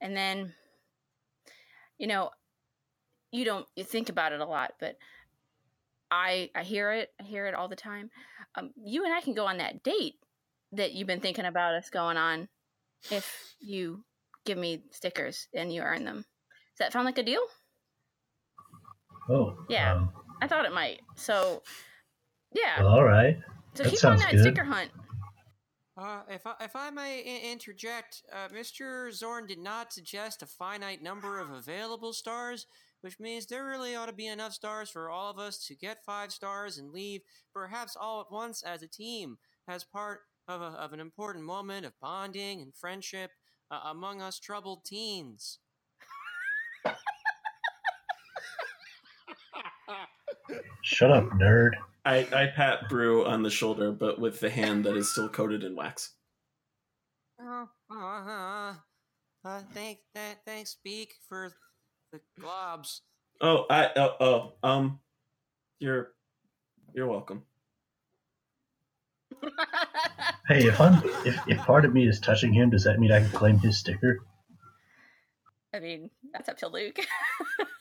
And then, you know, you don't you think about it a lot, but I I hear it. I hear it all the time. Um, you and I can go on that date that you've been thinking about us going on if you give me stickers and you earn them. Does that sound like a deal?
Oh.
Yeah.
um,
I thought it might. So, yeah.
well, all right.
so
that
keep on that
good.
sticker hunt.
Uh, if I, if I may I- interject, uh, Mr. Xorn did not suggest a finite number of available stars, which means there really ought to be enough stars for all of us to get five stars and leave, perhaps all at once as a team, as part of, a, of an important moment of bonding and friendship uh, among us troubled teens.
Shut up, nerd.
I, I pat Broo on the shoulder, but with the hand that is still coated in wax.
Oh, uh, uh, thank, th- thanks, Beak, for the globs.
Oh, I oh, oh um, you're you're welcome. [LAUGHS]
Hey, if I'm if, if part of me is touching him, does that mean I can claim his sticker?
I mean, that's up to Luke. [LAUGHS]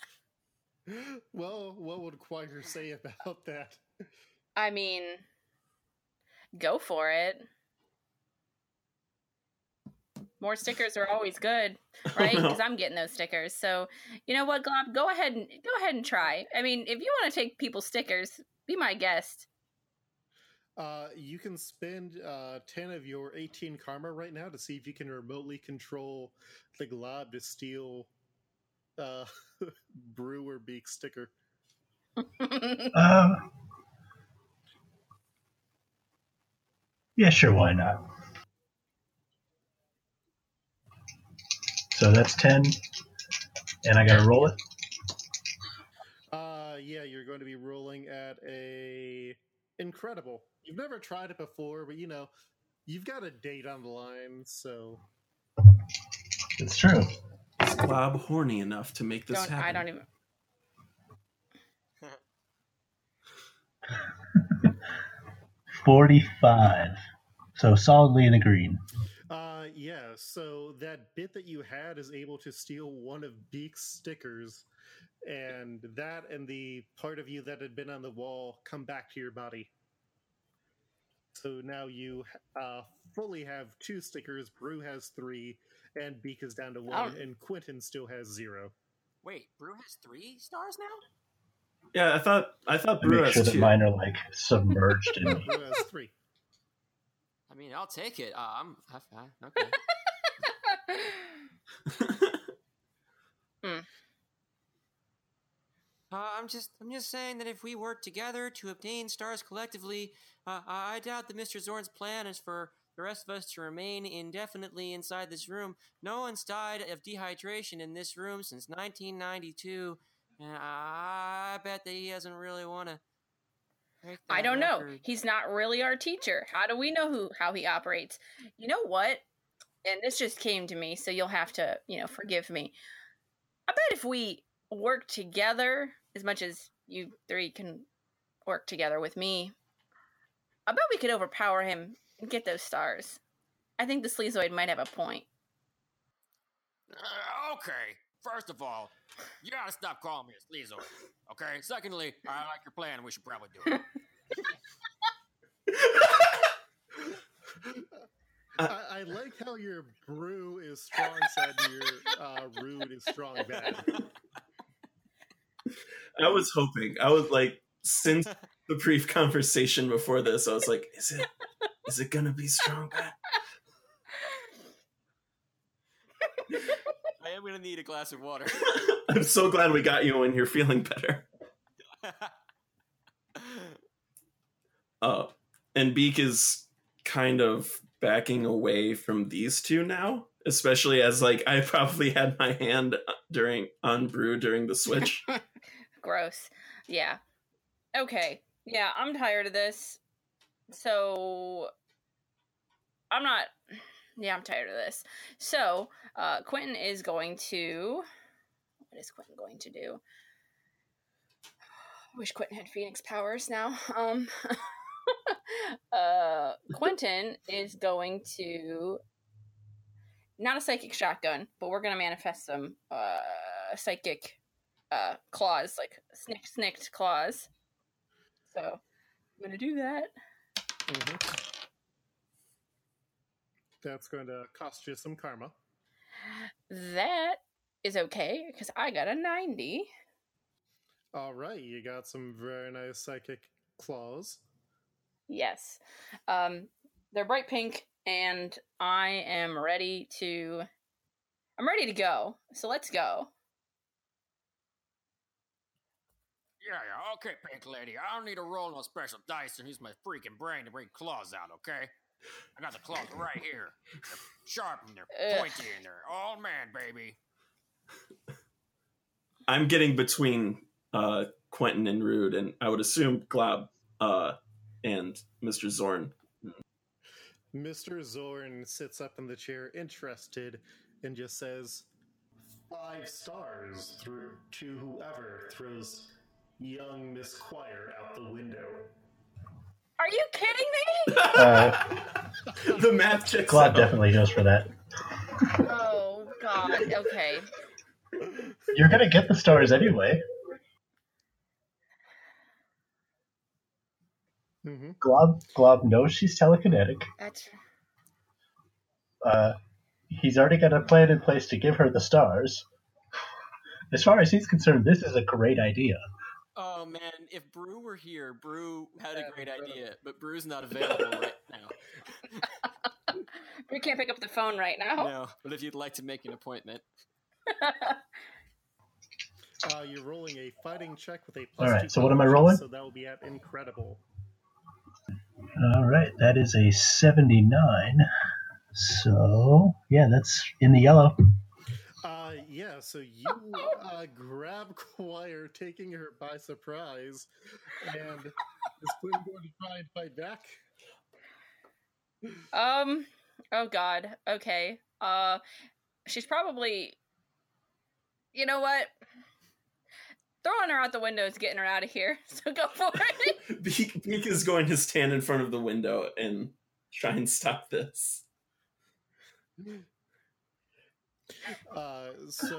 Well, what would Quire say about that?
I mean, go for it. More stickers are always good, right? [LAUGHS]
no.
Because I'm getting those stickers. So, you know what, Glob? Go ahead and go ahead and try. I mean, if you want to take people's stickers, be my guest.
Uh, you can spend uh, 10 of your 18 karma right now to see if you can remotely control the glob to steal uh, [LAUGHS] Brewer Beak sticker.
Uh, yeah, sure, why not? So that's 10, and I gotta roll it?
Uh, yeah, you're going to be rolling at a incredible. You've never tried it before, but you know, you've got a date on the line, so
It's true.
Is Glob horny enough to make this
don't,
happen?
I don't even. [LAUGHS]
45. So solidly in the green.
Uh, yeah. So that bit that you had is able to steal one of Beak's stickers, and that and the part of you that had been on the wall come back to your body. So now you uh, fully have two stickers. Broo has three, and Beak is down to
Oh.
one, and Quentin still has zero.
Wait, Broo has three stars now?
Yeah, I thought I thought
I
Broo
make sure
has
that
two.
mine are like submerged in [LAUGHS]
Broo has three.
I mean, I'll take it. Uh, I'm I, I, okay. [LAUGHS] [LAUGHS] Uh, I'm just, I'm just saying that if we work together to obtain stars collectively, uh, I doubt that Mr. Xorn's plan is for the rest of us to remain indefinitely inside this room. No one's died of dehydration in this room since 1992, and I bet that he doesn't really want to.
I don't know. He's not really our teacher. How do we know who how he operates? You know what? And this just came to me, so you'll have to, you know, forgive me. I bet if we work together as much as you three can work together with me, I bet we could overpower him and get those stars. I think the Sleazoid might have a point.
Uh, okay. First of all, you gotta stop calling me a sleazoid. Okay. Secondly, I like your plan. We should probably do it. [LAUGHS]
I, I like how your broo is strong side and your uh, rude is strong bad. [LAUGHS]
I was hoping. I was like, since the brief conversation before this, I was like, is it is it gonna be stronger? [LAUGHS]
I am gonna need a glass of water. [LAUGHS]
I'm so glad we got you when you're feeling better. Uh, and Beak is kind of backing away from these two now, especially as like I probably had my hand during on Broo during the switch.
Gross. Yeah. Okay. Yeah, I'm tired of this. So I'm not yeah, I'm tired of this. So, uh Quentin is going to what is Quentin going to do? [SIGHS] Wish Quentin had Phoenix powers now. [LAUGHS] Um [LAUGHS] uh Quentin is going to not a psychic shotgun, but we're gonna manifest some uh psychic uh claws, like snick snicked claws. So I'm gonna do that.
Mhm. That's going to cost you some karma.
That is okay because I got a ninety.
All right, you got some very nice psychic claws.
Yes. Um they're bright pink and I am ready to I'm ready to go. So let's go.
Yeah, yeah, okay, Pink Lady. I don't need to roll no special dice and use my freaking brain to bring claws out, okay? I got the claws right here. They're sharp and they're
Ugh.
pointy and they're all man, baby.
I'm getting between uh, Quentin and Rude, and I would assume Glob uh, and Mr. Xorn.
Mr. Xorn sits up in the chair, interested, and just says, Five stars through to whoever throws young Miss Quire out the window.
Are you kidding me? [LAUGHS]
Uh, [LAUGHS]
the math checks
Glad
out.
definitely goes for that.
oh god. Okay.
You're gonna get the stars anyway.
Mm-hmm.
Glob Glob knows she's telekinetic.
That's
Uh, he's already got a plan in place to give her the stars. As far as he's concerned, this is a great idea.
Oh man, if Broo were here, Broo had a great idea, but Broo's not available right now. [LAUGHS]
we can't pick up the phone right now.
No, but if you'd like to make an appointment, [LAUGHS]
Uh, you're rolling a fighting check with a plus
All right,
two
so what am I rolling?
So that will be at incredible.
All right, that is a 79. So, yeah, that's in the yellow.
Uh, yeah, so you [LAUGHS] uh, grab Quire, taking her by surprise, and is Quinn going to try and fight back?
Um. Oh God. Okay. Uh, she's probably. You know what? Throwing her out the window is getting her out of here. [LAUGHS] So go for it. [LAUGHS]
Beak, Beak is going to stand in front of the window and try and stop this.
Uh, so,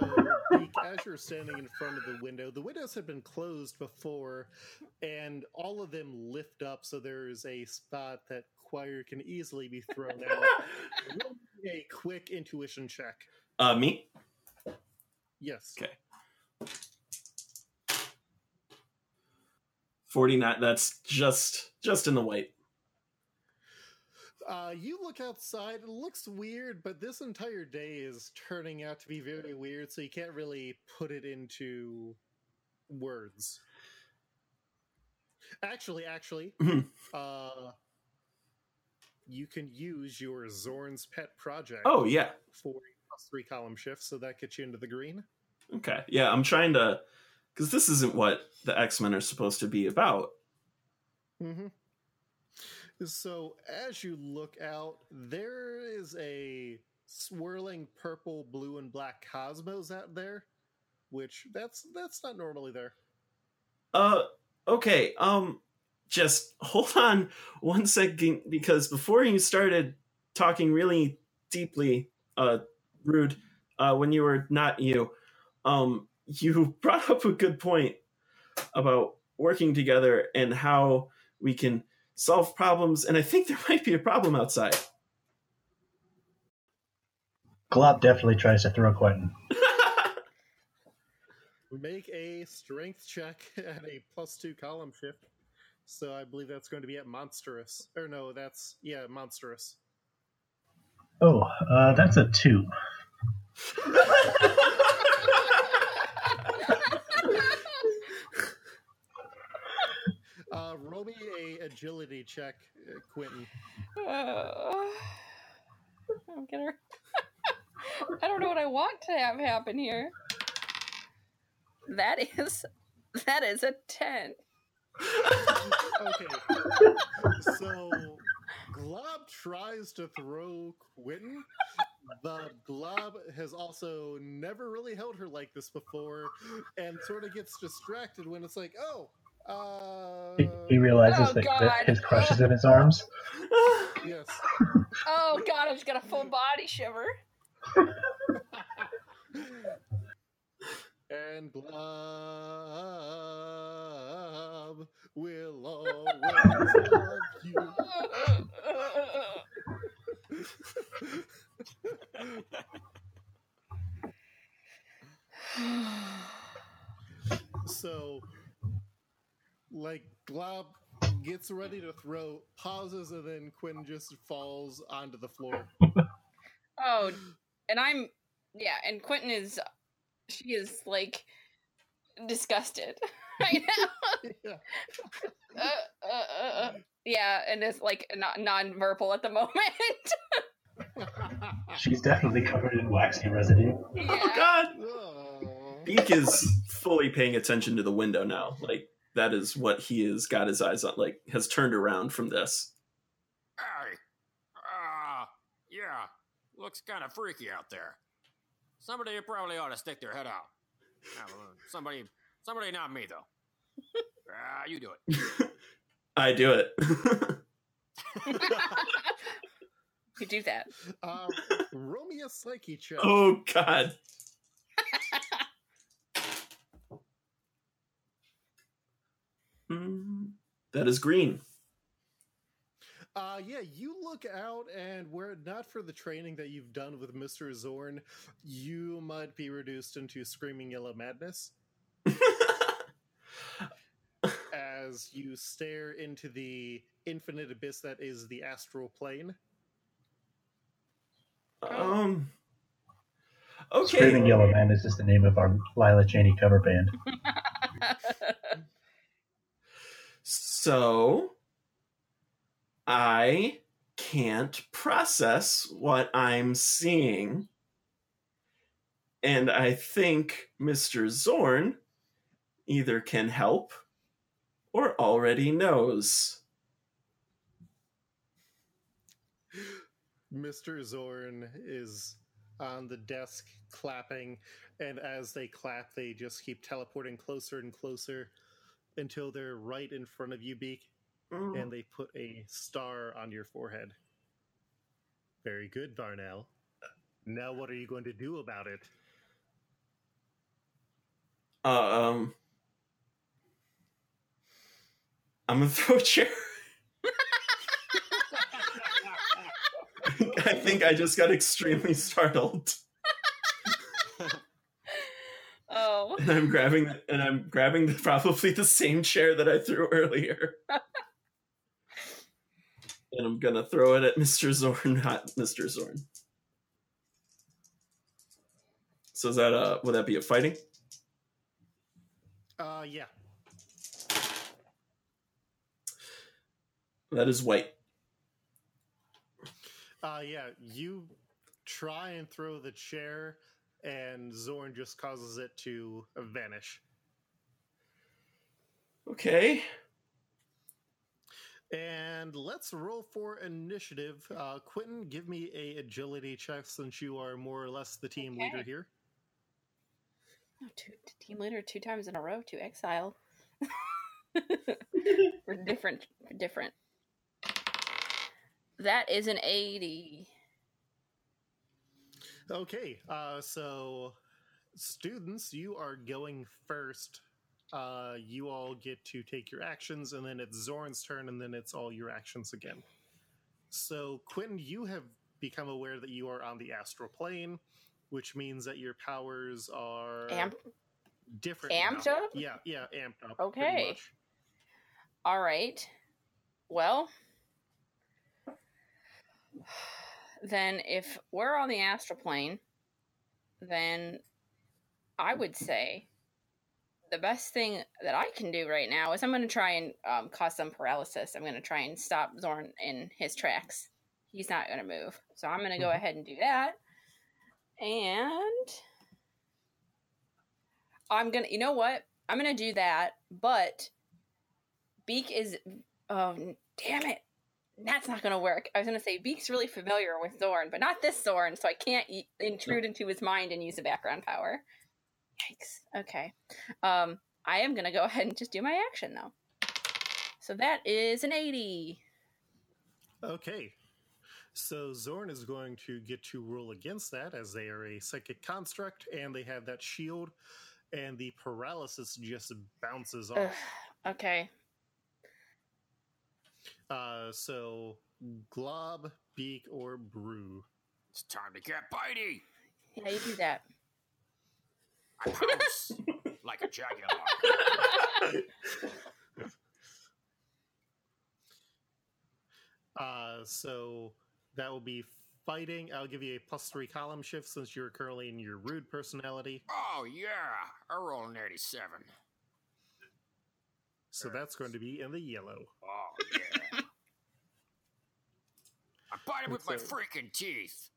Beak, as you're standing in front of the window, the windows have been closed before, and all of them lift up, so there is a spot that Quire can easily be thrown out. [LAUGHS] A quick intuition check.
Uh, me.
Yes.
Okay. 49 that's just just in the white
Uh, you look outside. It looks weird, but this entire day is turning out to be very weird. So you can't really put it into words. Actually, actually,
Mhm.
uh, you can use your Xorn's pet project.
oh yeah
for plus three column shift, so that gets you into the green.
okay yeah i'm trying to because this isn't what the x-men are supposed to be about
Mm-hmm. So as you look out, there is a swirling purple, blue, and black cosmos out there, which that's that's not normally there.
uh okay um just [LAUGHS] hold on one second because before you started talking really deeply uh rude uh when you were not you um you [LAUGHS] brought up a good point about working together and how we can solve problems and i think there might be a problem outside
Glob definitely tries to throw Quentin.
We make a strength check [LAUGHS] at a plus two column shift. So I believe that's going to be at monstrous. Or no, that's yeah, monstrous.
Oh, uh, that's a two. [LAUGHS]
Uh, roll me a agility check, uh, Quentin.
Uh, I'm gonna. [LAUGHS] I don't know what I want to have happen here. That is, that is a ten.
Okay. so Glob tries to throw Quentin, but Glob has also never really held her like this before and sort of gets distracted when it's like, oh, uh,
He, he realizes
Oh,
that, that his crush is in his arms. [LAUGHS]
yes.
Oh God, I just got a full body shiver. [LAUGHS]
And Glob will always love you. [LAUGHS] So, like, Glob gets ready to throw, pauses, and then Quinn just falls onto the floor.
oh, and I'm yeah, and Quentin is she is like disgusted [LAUGHS] right now.
yeah. [LAUGHS]
uh, uh, uh, uh. Yeah, and it's like not non-verbal at the moment. [LAUGHS]
She's definitely covered in waxy residue.
oh god
Oh.
beak is fully paying attention to the window now like that is what he has got his eyes on like has turned around from this
Hey, uh, yeah, looks kind of freaky out there. Somebody probably ought to stick their head out. Uh, somebody, somebody, not me though. [LAUGHS] Ah, you do it. [LAUGHS]
i do it [LAUGHS]
You do that.
Um, roll me a psyche check.
oh god Mm, that is green
Uh, yeah, you look out, and were it not for the training that you've done with Mr. Xorn, you might be reduced into screaming yellow madness [LAUGHS] as you stare into the infinite abyss that is the astral plane.
um okay
Screaming Yellow Man is just the name of our Lila Cheney cover band. [LAUGHS]
So I can't process what I'm seeing. And I think Mr. Xorn either can help or already knows.
Mr. Xorn is on the desk clapping, and as they clap, they just keep teleporting closer and closer until they're right in front of you, Beak, and they put a star on your forehead. Very good, Barnell. Now, what are you going to do about it?
Uh, um, I'm gonna [LAUGHS] throw a chair. [LAUGHS] I think I just got extremely startled. And I'm grabbing and I'm grabbing the, probably the same chair that I threw [LAUGHS] earlier. and I'm gonna throw it at Mr. Xorn, not Mr. Xorn. So is that uh would that be a fighting?
Uh, yeah.
That is white.
Uh, yeah. You try and throw the chair, and Xorn just causes it to vanish.
Okay.
And let's roll for initiative. Uh, Quentin, give me a agility check since you are more or less the team leader here.
Oh, two, team leader two times in a row, to exile. [LAUGHS] We're different. Different. That is an 80.
Okay, uh, so students, you are going first. Uh, you all get to take your actions, and then it's Xorn's turn, and then it's all your actions again. So, Quinn, you have become aware that you are on the astral plane, which means that your powers are
Amp.
different.
amped
now.
up?
Yeah, yeah, amped up.
Okay. All right. Well, then if we're on the astral plane, then I would say the best thing that I can do right now is I'm going to try and um, cause some paralysis. I'm going to try and stop Xorn in his tracks. He's not going to move. So I'm going to go
Mhm.
ahead and do that. And I'm going to, you know what? I'm going to do that, but Beak is, oh, damn it. That's not going to work. I was going to say Beak's really familiar with Xorn, but not this Xorn, so I can't y- intrude into his mind and use a background power. Yikes. Okay. Um, I am going to go ahead and just do my action, though. So that is an 80.
Okay. So Xorn is going to get to rule against that as they are a psychic construct and they have that shield, and the paralysis just bounces
Ugh,
off.
okay.
Uh, so Glob, Beak, or Broo.
It's time to get bitey.
Yeah, you do that.
I pounce [LAUGHS] like a jaguar. [LAUGHS]
Uh, so that will be fighting. I'll give you a plus three column shift since you're currently in your rude personality.
Oh yeah, I roll an eighty-seven.
So that's going to be in the yellow.
Oh yeah. I bite him with my freaking teeth.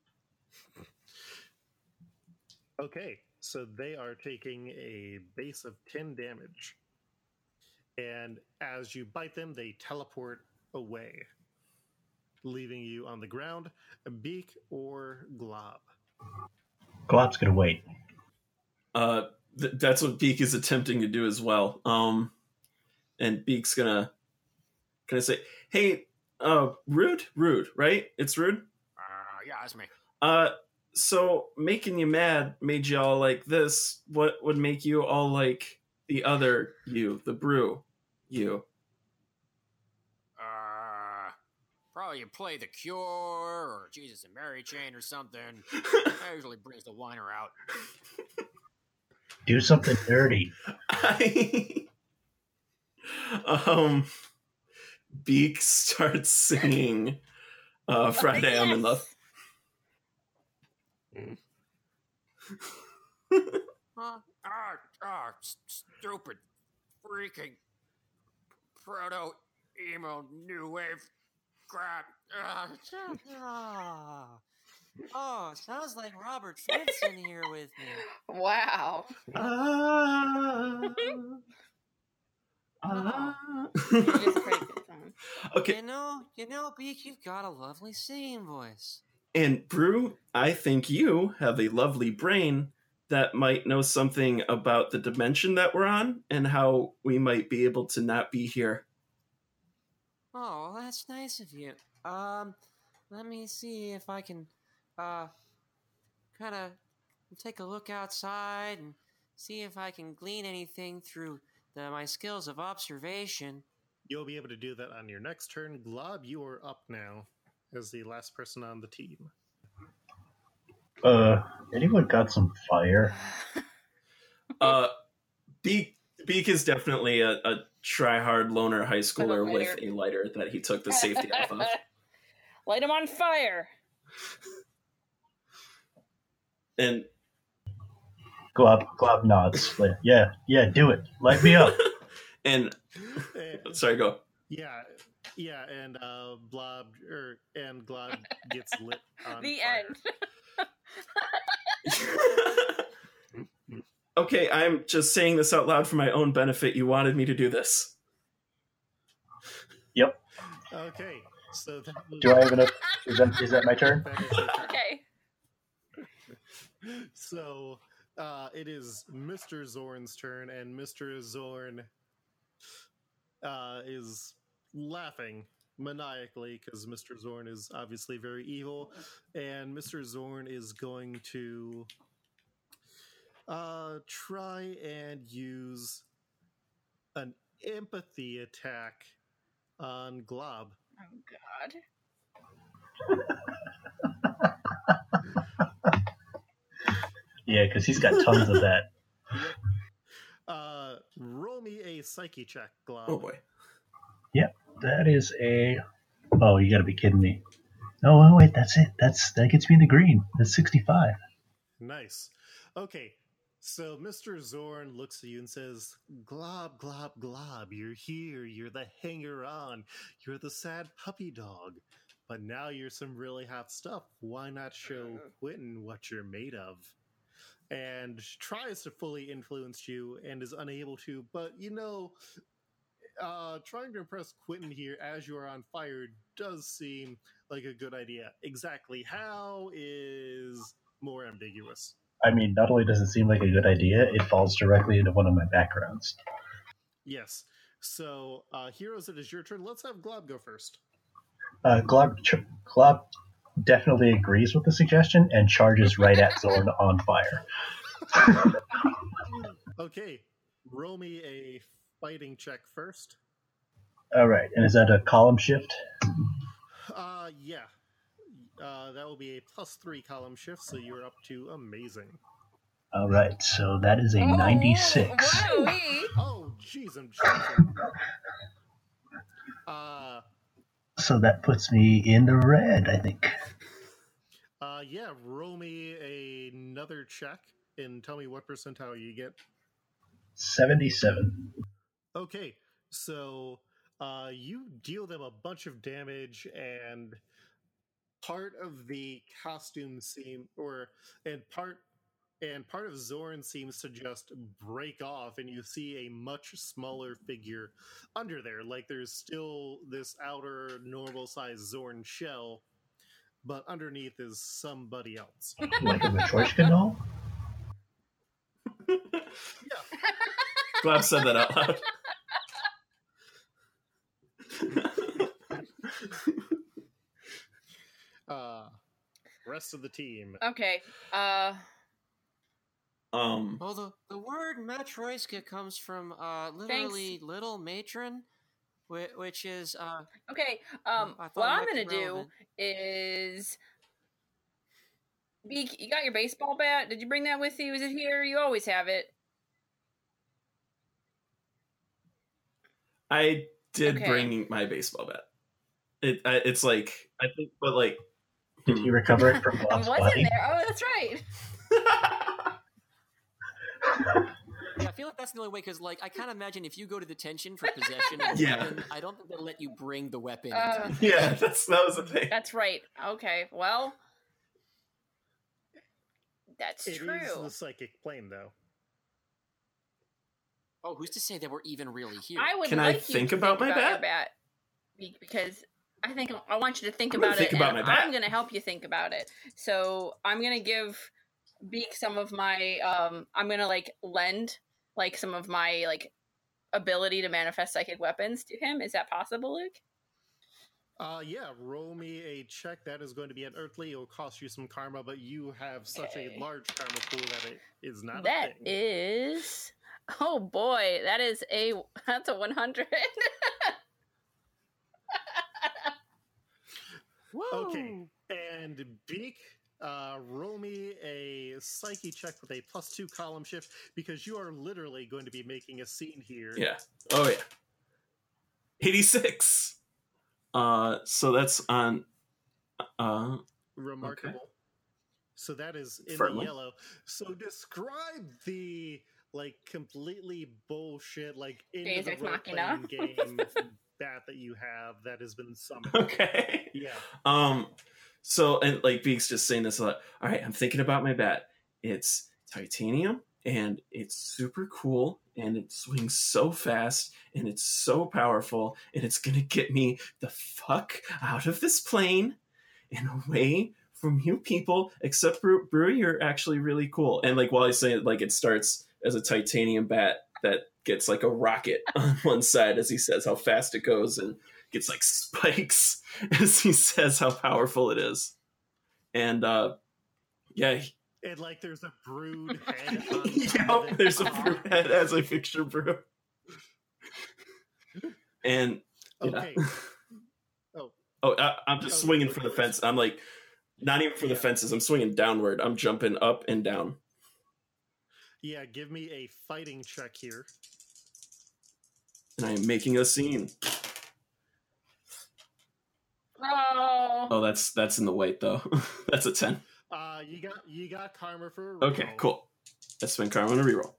Okay, so they are taking a base of 10 damage. And as you bite them, they teleport away, leaving you on the ground, a beak or glob.
Glob's gonna wait.
Uh, th- that's what Beak is attempting to do as well. Um, and Beak's gonna gonna say, "Hey, uh, rude, rude, right? It's rude.
Uh, yeah, that's me.
Uh, so making you mad made you all like this. What would make you all like the other you, the broo you?
Uh, probably you play the Cure or Jesus and Mary Chain or something. [LAUGHS] That usually brings the whiner out.
Do something dirty. [LAUGHS]
I, [LAUGHS] um, Beak starts singing. Uh, Friday I'm in love.
Huh? Ah, ah, stupid, freaking proto emo new wave crap. Ah,
Ah. Oh, sounds like Robert Flint's in here with me.
Wow.
Ah, ah.
It is a pretty good song.
okay,
You know, you know, Beak, you've got a lovely singing voice.
and Broo, I think you have a lovely brain that might know something about the dimension that we're on and how we might be able to not be here.
Oh, well, that's nice of you. Um, let me see if I can, uh, kind of take a look outside and see if I can glean anything through the, my skills of observation.
You'll be able to do that on your next turn. Glob, you are up now as the last person on the team.
Uh, anyone got some fire? [LAUGHS]
Uh, Beak Beak is definitely a, a try hard loner high schooler with a lighter that he took the [LAUGHS] safety off of. [LAUGHS]
Light him on fire.
And
Glob Glob nods. Yeah, yeah, do it. Light me up.
And
And-
sorry, go.
yeah, yeah, and uh, Blob er, and Glob gets lit [LAUGHS] on
the
fire.
end. [LAUGHS]
okay, I'm just saying this out loud for my own benefit. You wanted me to do this. Yep.
Okay, so that was,
Do I have enough? Is that is that my turn? [LAUGHS]
that is your turn.
Okay.
So uh, it is Mr. Xorn's turn, and Mr. Xorn uh, is laughing maniacally because Mr. Xorn is obviously very evil, and Mr. Xorn is going to uh, try and use an empathy attack on Glob.
Oh God. [LAUGHS]
Yeah, because he's got tons of that. [LAUGHS]
Uh, roll me a psyche check, Glob.
Oh boy.
Yep, that is a. Oh, you got to be kidding me. Oh, oh, wait, that's it. That's that gets me in the green. That's sixty-five.
Nice. Okay, so Mr. Xorn looks at you and says, Glob, glob, glob, you're here. You're the hanger on. You're the sad puppy dog. But now you're some really hot stuff. Why not show [LAUGHS] Quentin what you're made of? And tries to fully influence you and is unable to. But you know, uh, trying to impress Quentin here as you are on fire does seem like a good idea. Exactly how is more ambiguous.
I mean, not only does it seem like a good idea, it falls directly into one of my backgrounds.
Yes. So, uh, heroes, it is your turn. Let's have Glob go first.
Uh, Glob, ch- Glob definitely agrees with the suggestion and charges right at Xorn on fire. [LAUGHS]
Okay, roll me a fighting check first.
All right, and is that a column shift?
Uh, yeah. Uh, that will be a plus three column shift, so you're up to amazing.
All right, so that is a 96.
Oh, wowee.
Oh, jeez, I'm joking. Uh,
So that puts me in the red, I think.
uh, yeah, roll me another check and tell me what percentile you get.
77.
Okay, so uh, you deal them a bunch of damage, and part of the costume seem, or and part and part of Xorn seems to just break off, and you see a much smaller figure under there. Like there's still this outer normal size Xorn shell, but underneath is somebody else. [LAUGHS]
Like a Matryoshka doll? [LAUGHS]
Glad said that out loud. [LAUGHS]
Uh, rest of the team.
Okay. Uh.
Um,
Well, the, the word Matryoshka comes from uh, literally little matron, which, which is uh,
Okay. Um. What I'm gonna
be
do is. Beak, you got your baseball bat? Did you bring that with you? Is it here? You always have it.
I did
Okay.
bring my baseball bat. It, I, it's like I think, but like,
Did you recover it from [LAUGHS]
And
Blob's
what's
body?
there? Oh, that's right. [LAUGHS]
yeah, I feel like that's the only way because like I can't imagine if you go to detention for possession of
Yeah.
weapon, I don't think they'll let you bring the weapon.
Uh,
yeah, that's that was the thing.
That's right. Okay. Well, that's true.
It is the psychic plane, though.
oh, who's to say that we're even really here?
I would
Can I
like you
think
to
about
think
my
about your
bat?
bat because I think I want you to think
I'm gonna
about
think
it.
about
and
my bat.
I'm going to help you think about it. So I'm going to give Beak some of my. Um, I'm going to like lend like some of my like ability to manifest psychic weapons to him. Is that possible, Luke?
Uh, yeah, roll me a check. That is going to be an earthly. It will cost you some karma, but you have such
Okay.
a large karma pool that it is not
That
a thing.
is. Oh boy, that is a [LAUGHS] that's a 100. [LAUGHS]
Okay. And Beak, uh, roll me a psyche check with a plus two column shift because you are literally going to be making a scene here.
Yeah. Oh yeah. 86. Uh so that's on uh
Remarkable. So that is in
Firmly.
the yellow. So describe the like completely bullshit like into
Deus
the role playing game [LAUGHS] bat that you have that has been summoned.
okay.
Yeah.
Um so and like Beak's just saying this a lot. All right, I'm thinking about my bat. It's titanium and it's super cool and it swings so fast and it's so powerful and it's gonna get me the fuck out of this plane and away from you people except Broo, Broo you're actually really cool and like while I say it like it starts as a titanium bat that gets like a rocket [LAUGHS] on one side as he says how fast it goes and gets like [LAUGHS] spikes as he says how powerful it is and uh yeah
And like there's a brood head. [LAUGHS]
yep, there's a broo [LAUGHS] head as I picture Broo. And yeah.
Okay. Oh.
oh, I, I'm just
Oh,
swinging for the fence. I'm like, not even for the fences. I'm swinging downward. I'm jumping up and down.
Yeah, give me a fighting check here.
And I am making a scene.
Oh.
Oh, that's that's in the white though. [LAUGHS] that's a ten.
Uh you got you got karma for a
Okay,
reroll.
cool. I spend karma on a reroll.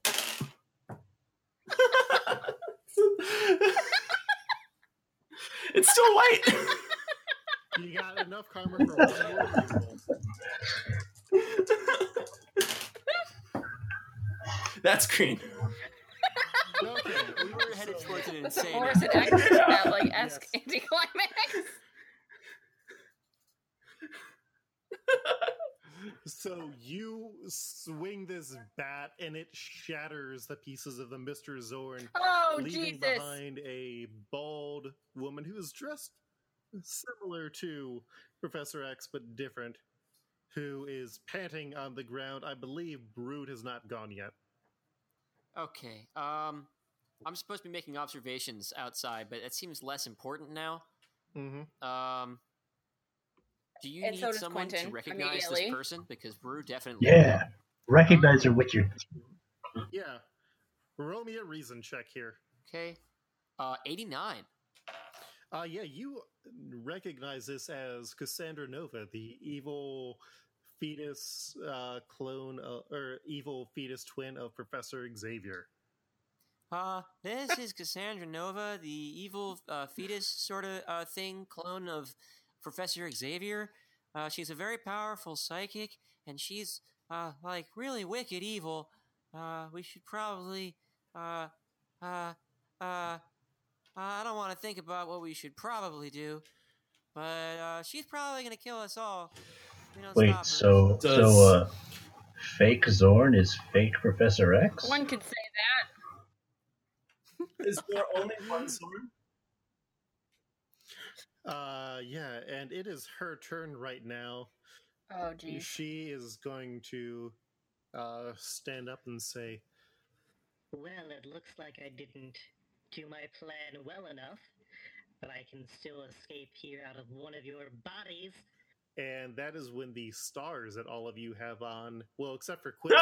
it's still white. [LAUGHS]
You got enough karma for one reroll.
That's green.
Okay.
We were headed
so-
towards an
It's a
insane.
Morrison
episode.
X that like
Yes.
esque [LAUGHS] anticlimax.
So you swing this bat and it shatters the pieces of the Mr. Xorn,
Oh
leaving
Jesus!
behind a bald woman who is dressed similar to Professor X but different, who is panting on the ground. I believe Brood has not gone yet.
Okay. Um, I'm supposed to be making observations outside, but it seems less important now.
Mm-hmm.
Um, do you
And so
need
does
someone to
Quentin,
recognize this
immediately.
person? Because Broo definitely.
Yeah. Recognize her with your.
Yeah. Roll me a reason check here.
Okay. Uh, 89.
Uh, yeah, you recognize this as Cassandra Nova, the evil fetus uh, clone uh, or evil fetus twin of Professor Xavier.
Uh, this is Cassandra Nova, the evil uh, fetus sort of uh, thing, clone of Professor Xavier. Uh, she's a very powerful psychic, and she's uh, like really wicked evil. Uh, we should probably, uh, uh, uh, I don't want to think about what we should probably do, but uh, she's probably gonna kill us all. if We don't
Wait, so
Does-
so uh, fake Xorn is fake Professor X?
One could say that.
Is there only one Xorn?
Uh, yeah, and it is her turn right now.
Oh geez.
She is going to uh, stand up and say,
Well, it looks like I didn't do my plan well enough, but I can still escape here out of one of your bodies.
and that is when the stars that all of you have on, well, except for [LAUGHS] Quinn,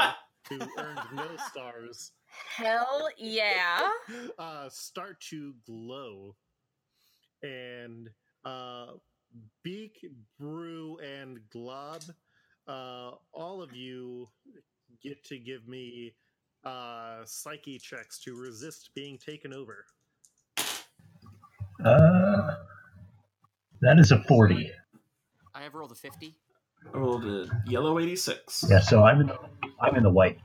who earned no [LAUGHS] stars,
Hell yeah. [LAUGHS]
uh, start to glow. And uh, Beak, Broo, and Glob, uh, all of you get to give me uh, psyche checks to resist being taken over.
Uh, that is a forty.
I have rolled a 50.
I rolled a yellow 86.
Yeah, so I'm in the, I'm in the white.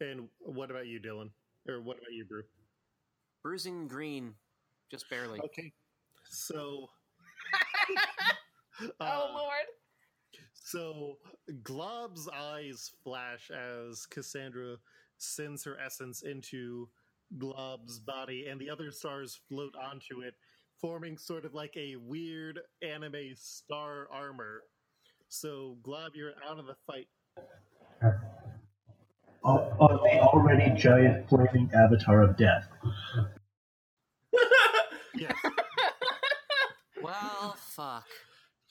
And what about you, Dylan? Or what about you, Broo?
Bruising green, just barely.
Okay. So. [LAUGHS]
oh
uh,
lord.
So Glob's eyes flash as Cassandra sends her essence into Glob's body, and the other stars float onto it, forming sort of like a weird anime star armor. So Glob, you're out of the fight.
Oh, oh, the already giant flaming avatar of death.
Yes.
Well, fuck.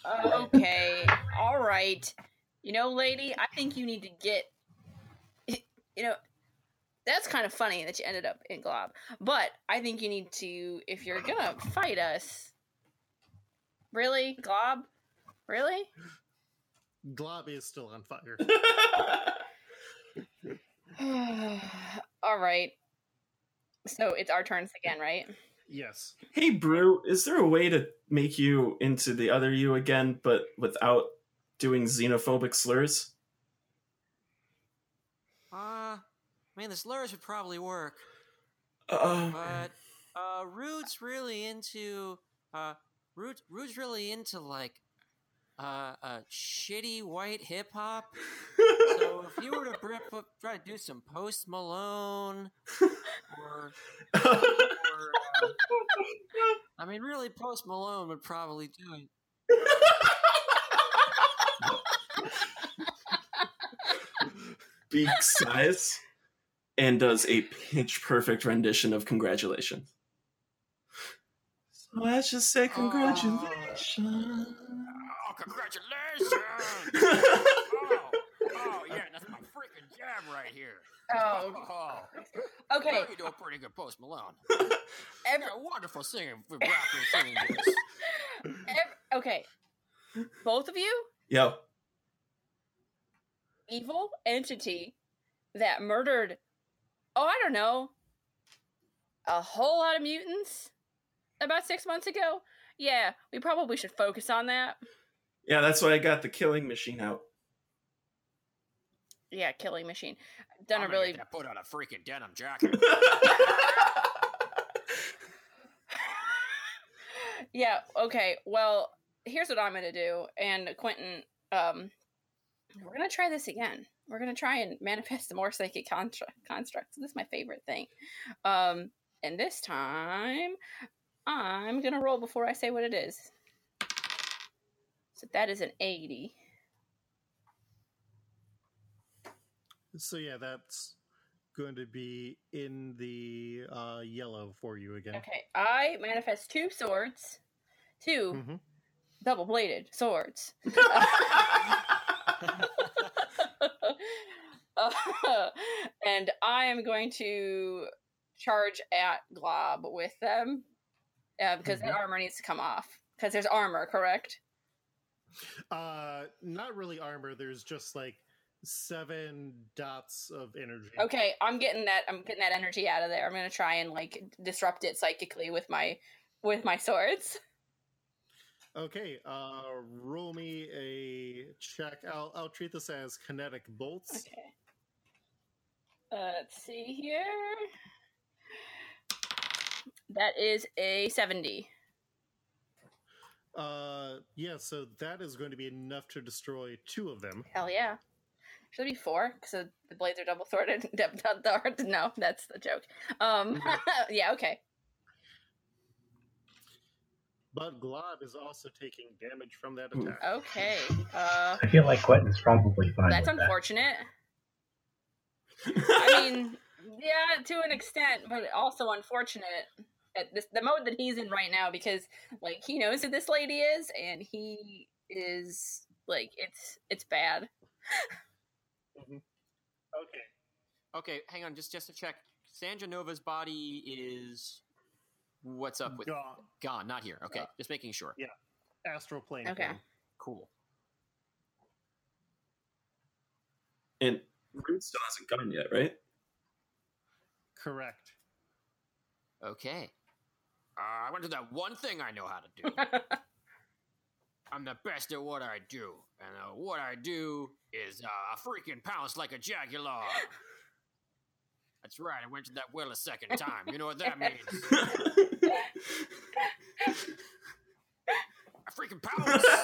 Uh, okay. All right. You know, lady, I think you need to get. You know, that's kind of funny that you ended up in Glob. But I think you need to, if you're gonna fight us. Really? Glob? Really?
Glob is still on fire. [LAUGHS] [SIGHS]
All right. So it's our turns again, right?
Yes.
hey, Broo, is there a way to make you into the other you again, but without doing xenophobic slurs?
Uh, I mean, the slurs would probably work,
Uh,
but uh, Rude's really into uh, Rude, Rude's really into like uh, uh shitty white hip hop. So [LAUGHS] if you were to br- put, try to do some Post Malone, [LAUGHS] or, or I mean, really, Post Malone would probably do it.
Beak sighs and does a pitch perfect rendition of congratulations. So I just say congratulations.
Oh, congratulations! [LAUGHS] oh, oh, yeah, that's my freaking jam right here.
Oh,
Oh,
okay.
you do a pretty good Post Malone. [LAUGHS]
Every,
You're a wonderful singer, rapper, singing this. [LAUGHS]
ev- okay. Both of you,
Yo,
evil entity that murdered, oh, I don't know, a whole lot of mutants about six months ago. Yeah, we probably should focus on that.
yeah, that's why I got the killing machine out.
Yeah, killing machine. Done
I'm
a really
put on a freaking denim [LAUGHS] jacket.
yeah okay well here's what i'm gonna do and quentin um we're gonna try this again. We're gonna try and manifest more psychic constru- constructs. This is my favorite thing. Um and this time i'm gonna roll before i say what it is. So that is an 80
So yeah, that's going to be in the uh, yellow for you again.
okay i manifest two swords 2
Mhm.
double bladed swords [LAUGHS] [LAUGHS] Uh, and I am going to charge at Glob with them uh, because that
Mhm.
armor needs to come off. Because there's armor, correct?
Uh, not really armor. There's just like seven dots of energy.
Okay, I'm getting that. I'm getting that energy out of there. I'm gonna try and like disrupt it psychically with my with my swords.
Okay. Uh, roll me a check. I'll I'll treat this as kinetic bolts.
Okay. Uh, let's see here. That is a seventy.
Uh, yeah. So that is going to be enough to destroy two of them.
Hell yeah. Should it be four? Because the blades are double thwarted. no, that's the joke. Um, [LAUGHS] yeah, okay.
But Glob is also taking damage from that attack.
Okay. Uh,
I feel like Quentin's probably fine.
that's
with that.
unfortunate. [LAUGHS] I mean, yeah, to an extent, but also unfortunate at this the mode that he's in right now because like he knows who this lady is and he is like it's it's bad. [LAUGHS]
Okay.
Okay, hang on, just just to check. Sandra Nova's body is what's up with
Gone.
gone, not here. Okay,
Uh,
just making sure.
yeah. Astral plane.
Okay.
form.
Cool.
and Root still hasn't gone yet, right?
Correct.
Okay.
Uh, I went to do that one thing I know how to do. [LAUGHS] I'm the best at what I do, and uh, what I do is uh, freaking pounce like a jaguar. That's right. I went to that well a second time. You know what that means? I freaking pounce. [LAUGHS]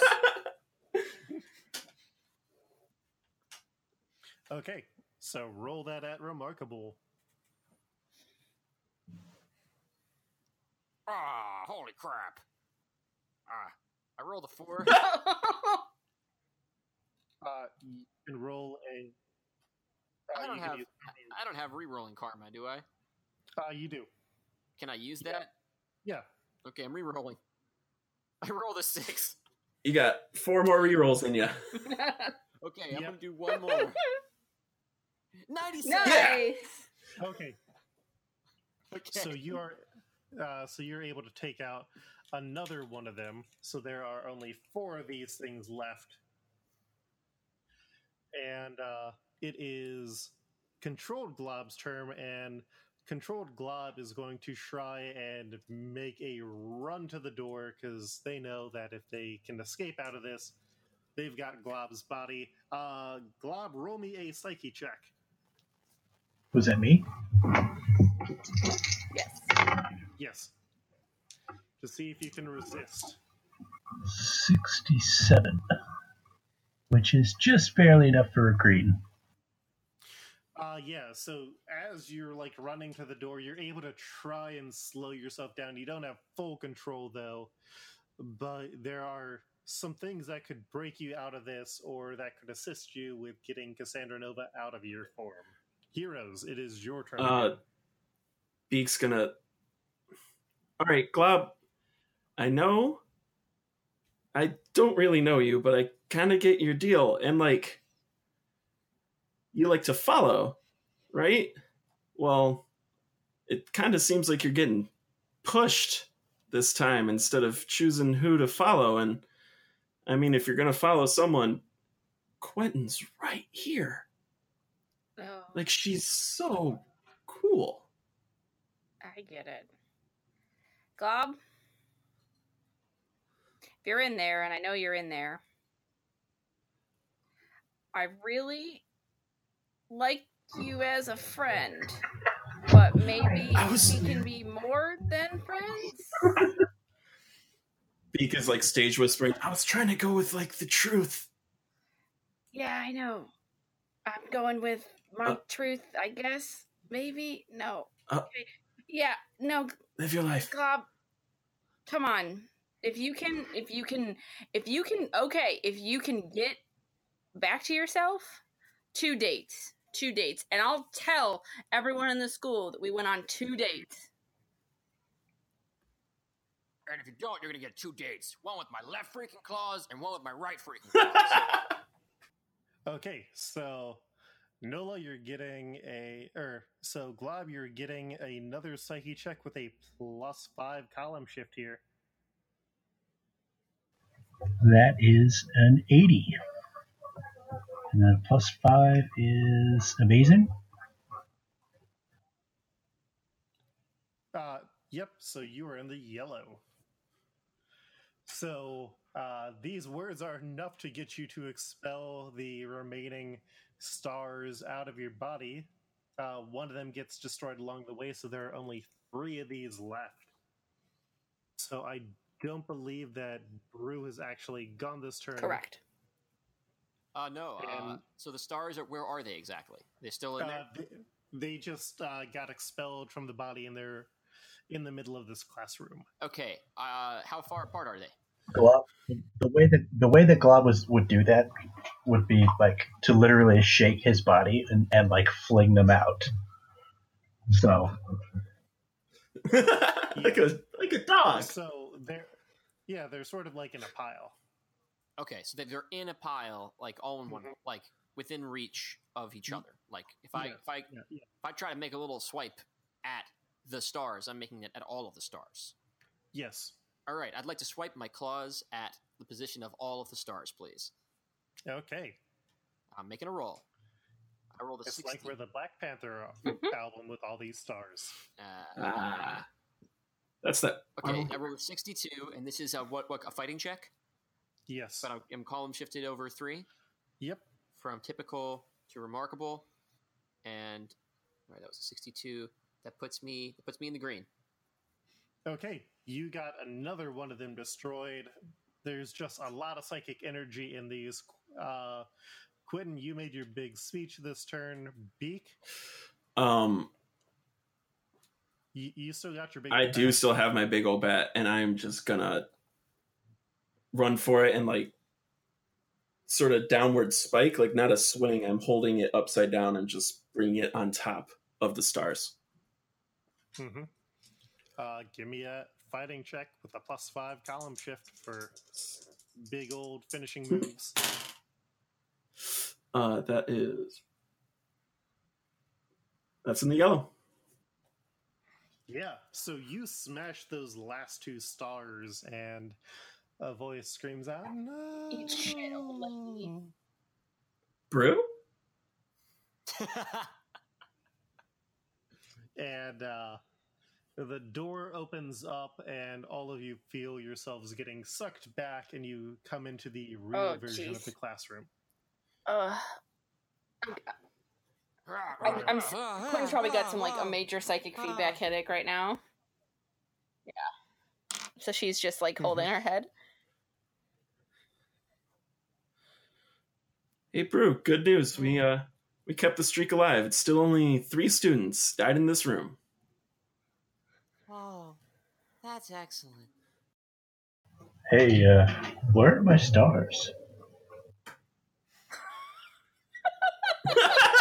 Okay. So roll that at remarkable.
Ah, holy crap! Ah, I rolled a four. [LAUGHS]
Uh, you can roll a.
I
uh,
don't have
use-
I don't have re-rolling karma, do I?
Uh, you do.
Can I use
Yeah.
that?
Yeah.
Okay, I'm re-rolling. [LAUGHS] I rolled a six.
You got four more rerolls in you. [LAUGHS]
Okay, I'm
Yep.
gonna do one more. Ninety-six.
nice.
Okay,
Okay.
so you are, uh, so you're able to take out another one of them. So there are only four of these things left, and uh, it is controlled Glob's term, and controlled Glob is going to try and make a run to the door because they know that if they can escape out of this, they've got Glob's body. Uh, Glob, roll me a psyche check.
Was that me?
Yes.
Yes. To see if you can resist.
67. Which is just barely enough for a green.
Uh yeah, so as you're like running to the door, you're able to try and slow yourself down. You don't have full control though, but there are some things that could break you out of this or that could assist you with getting Cassandra Nova out of your form. Heroes, it is your turn.
Uh,
again.
Beak's gonna. All right, Glob. I know. I don't really know you, but I kind of get your deal. And like, you like to follow, right? Well, it kind of seems like you're getting pushed this time instead of choosing who to follow. And I mean, if you're gonna follow someone, Quentin's right here.
Oh,
Like, she's so cool.
I get it. Glob, if you're in there, and I know you're in there, I really like you as a friend, but maybe [LAUGHS]
was-
we can be more than friends. [LAUGHS]
Beak is like stage whispering. I was trying to go with like the truth.
Yeah, I know. I'm going with my
Uh,
truth, I guess. Maybe no.
Uh,
okay. Yeah, no,
Live your life.
Glob, come on. If you can, if you can, if you can, okay, if you can get back to yourself, two dates, two dates, and I'll tell everyone in the school that we went on two dates.
And if you don't, you're gonna get two dates. One with my left freaking claws and one with my right freaking [LAUGHS] claws.
Okay, so Nola, you're getting a or so Glob, you're getting another psyche check with a plus five column shift here.
That is an 80. And then plus 5 is amazing.
Uh, yep. So you are in the yellow. So uh, these words are enough to get you to expel the remaining stars out of your body. Uh, one of them gets destroyed along the way, so there are only three of these left. So I don't believe that Broo has actually gone this turn.
Correct.
Uh, no. Uh, so the stars are where are they exactly? They're still in
Uh,
there.
they, they just uh, got expelled from the body, and they're in the middle of this classroom.
Okay. Uh, how far apart are they?
Glob, the way that the way that Glob was would do that would be like to literally shake his body and, and like fling them out. So [LAUGHS]
like a like a dog.
So they're yeah, they're sort of like in a pile.
Okay, so they- they're in a pile, like all in one,
Mhm.
like within reach of each other. Like if I
Yeah,
if I
Yeah, yeah.
if I try to make a little swipe at the stars, I'm making it at all of the stars.
Yes.
All right, I'd like to swipe my claws at the position of all of the stars, please.
Okay.
I'm making a roll. I rolled a
It's
16.
like we're the Black Panther [LAUGHS] album with all these stars.
uh,
Ah. That's that.
okay, I rolled a 62, and this is a, what, what, a fighting check?
Yes.
But I'm, I'm column shifted over three
Yep.
from typical to remarkable. And, all right, that was a 62. That puts me, that puts me in the green.
Okay. You got another one of them destroyed. There's just a lot of psychic energy in these. Uh, Quentin, you made your big speech this turn. Beak,
Um,
you, you still got your big.
I do
attack.
still have my big old bat, and I'm just gonna run for it and like sort of downward spike, like not a swing. I'm holding it upside down and just bringing it on top of the stars.
Mhm. Uh, give me a fighting check with a plus five column shift for big old finishing moves.
Uh, that is. That's in the yellow.
Yeah, so you smash those last two stars, and a voice screams out, "No!"
Eat shit, old.
Broo? [LAUGHS]
and uh, the door opens up, and all of you feel yourselves getting sucked back, and you come into the real
Oh,
version of the classroom.
Uh, I'm, I'm, s- Quinn's probably got some like a major psychic feedback [SIGHS] headache right now. Yeah. So she's just like holding her head.
Hey, Broo. Good news. We uh we kept the streak alive. It's still only three students died in this room.
Oh, that's excellent.
Hey, uh, where are my stars? [LAUGHS]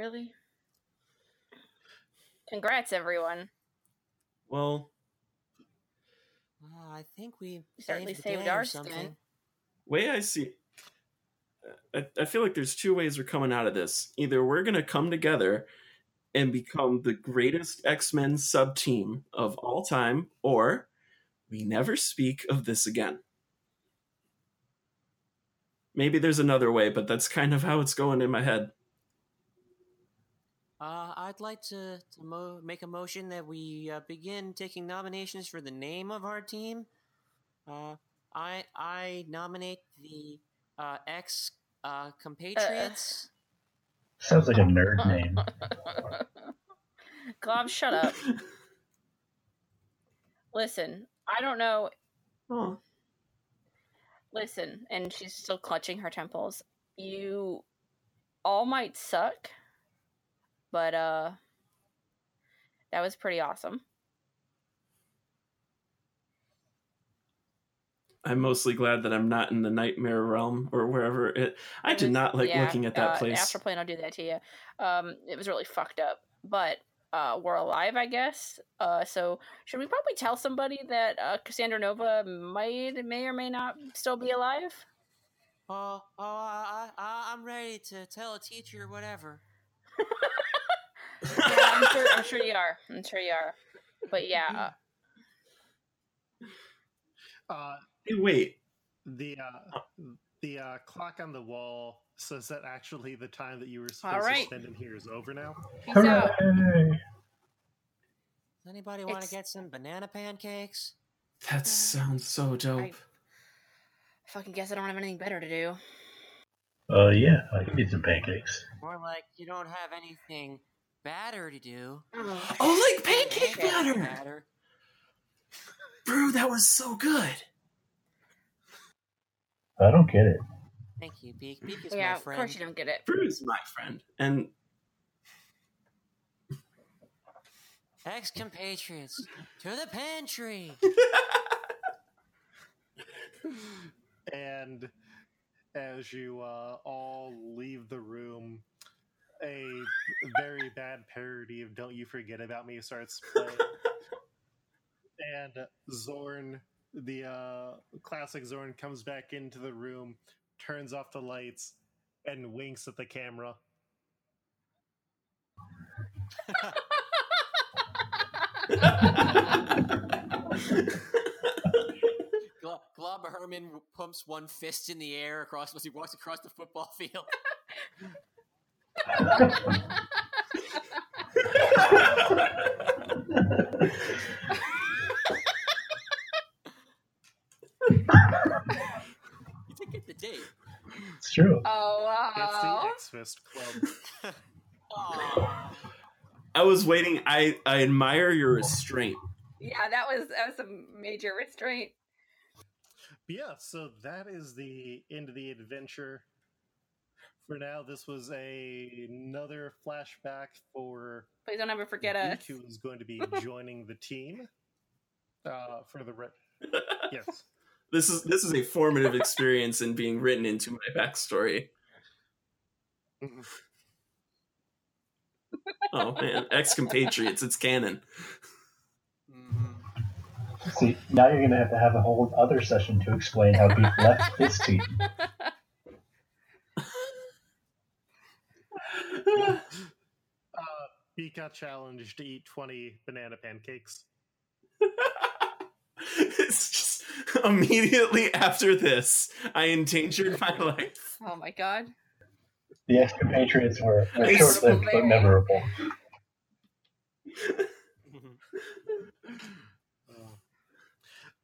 really? Congrats, everyone.
well,
Uh, I think we
Certainly
saved, the
saved
day
our
something.
stint.
way I see, I, I feel like there's two ways we're coming out of this. Either we're gonna come together and become the greatest X Men sub team of all time, or we never speak of this again. Maybe there's another way, but that's kind of how it's going in my head.
Uh, I'd like to, to mo- make a motion that we uh, begin taking nominations for the name of our team. Uh, I I nominate the uh, ex uh, compatriots. [LAUGHS]
Sounds like a nerd name. [LAUGHS]
Glob, shut up. Listen, I don't know.
Oh.
Listen, and she's still clutching her temples. You all might suck, but uh, that was pretty awesome.
I'm mostly glad that I'm not in the nightmare realm or wherever it. I did not like
yeah,
looking at that
uh,
place.
Astral I'll do that to you. Um, it was really fucked up, but uh, we're alive, I guess. Uh, so should we probably tell somebody that uh, Cassandra Nova might, may or may not still be alive?
Oh, oh, I, I, I'm ready to tell a teacher whatever. [LAUGHS]
Yeah, I'm sure. I'm sure you are. I'm sure you are. But yeah, uh,
Uh,
Hey, wait.
the uh, the uh, clock on the wall says that actually the time that you were supposed
All right.
to spend in here is over now.
peace out.
Does anybody want to get some banana pancakes?
That sounds so dope.
I fucking guess I don't have anything better to do.
Uh, yeah, I can eat some pancakes.
More like you don't have anything badder to do.
Oh, like pancake
Okay.
batter!
Batter.
Broo, that was so good.
I don't get it.
Thank you, Beak. Beak is
yeah,
my
of course you don't get it.
Broo is my friend. And
Ex compatriots to the pantry. [LAUGHS]
And as you uh, all leave the room, a very bad parody of "Don't You Forget About Me" starts playing, [LAUGHS] and Xorn, the uh, classic Xorn, comes back into the room, turns off the lights, and winks at the camera. [LAUGHS]
Glo- Glob Herman pumps one fist in the air across as he walks across the football field. [LAUGHS] You did get the date.
It's true.
Oh wow!
It's the! X Fist Club. [LAUGHS]
Aw.
I was waiting. I, I admire your restraint.
Yeah, that was that was a major restraint.
But yeah, so that is the end of the adventure. For now, this was a another flashback for
Please don't ever forget us.
Who is going to be [LAUGHS] joining the team uh, for the re- [LAUGHS] yes.
This is this is a formative experience in being written into my backstory. Oh man, ex compatriots, it's canon.
See, now you're going to have to have a whole other session to explain how Beak left his team. [LAUGHS]
Uh, Beak got challenged to eat 20 banana pancakes. [LAUGHS]
it's just immediately after this, I endangered my life.
oh my god.
The expatriates were, were short lived but memorable. [LAUGHS]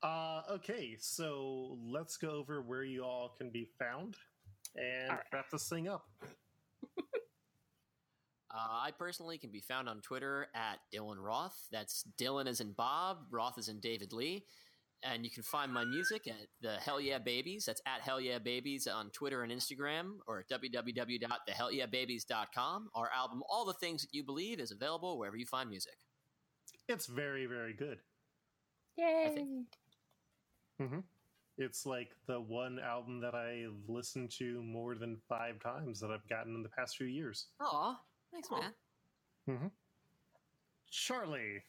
Uh, okay, so let's go over where you all can be found and
All right.
wrap this thing up. [LAUGHS]
Uh, I personally can be found on Twitter at Dylan Roth. That's Dylan as in Bob, Roth as in David Lee. And you can find my music at the Hell Yeah Babies. That's at Hell Yeah Babies on Twitter and Instagram or at www.thehellyahbabies.com. Our album, All the Things That You Believe, is available wherever you find music.
It's very, very good.
Yay.
think-
It's like the one album that I've listened to more than five times that I've gotten in the past few years.
Aw, thanks, man.
Charlie,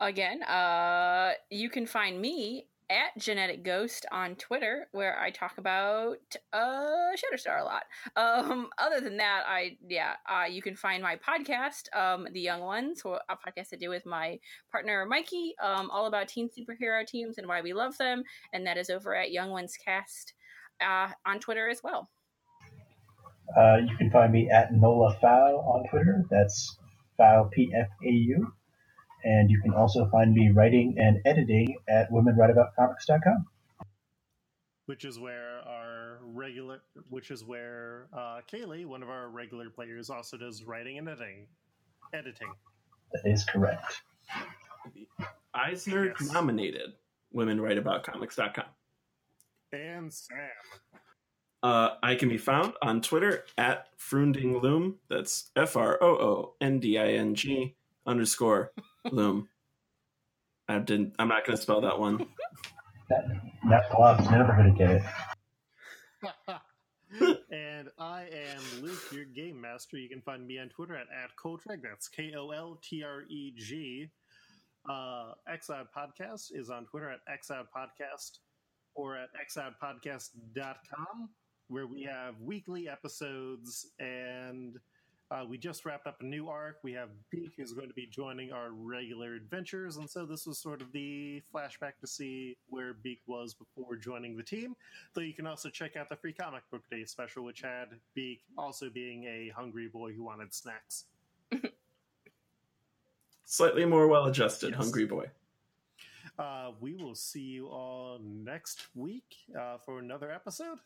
Again, uh, you can find me at Genetic Ghost on Twitter, where I talk about uh, Shatterstar a lot. Um, other than that, I yeah, uh, you can find my podcast, um, The Young Ones, who- a podcast I do with my partner Mikey, um, all about teen superhero teams and why we love them, and that is over at Young Ones Cast uh, on Twitter as well.
Uh, you can find me at Nola Pfau on Twitter. That's Pfau P F A U. And you can also find me writing and editing at womenwriteaboutcomics.com.
which is where our regular, which is where uh, Kaylee, one of our regular players, also does writing and editing. Editing.
That is correct.
Eisner
Yes.
nominated womenwriteaboutcomics.com.
And Sam.
Uh, I can be found on Twitter at Froondingloom. That's F R O O N D I N G underscore loom. I didn't. I'm not going to spell that one.
That, that glob's never going to get it. [LAUGHS]
and I am Luke, your game master. You can find me on Twitter at, at Koltreg. That's K O L T R E G. Uh, Xoud Podcast is on Twitter at Xoud Podcast or at xoudpodcast.com, where we have weekly episodes. And uh, we just wrapped up a new arc. We have Beak who's going to be joining our regular adventures. And so this was sort of the flashback to see where Beak was before joining the team. Though you can also check out the free comic book day special, which had Beak also being a hungry boy who wanted snacks. [LAUGHS]
Slightly more well adjusted,
Yes.
hungry boy.
Uh, we will see you all next week uh, for another episode.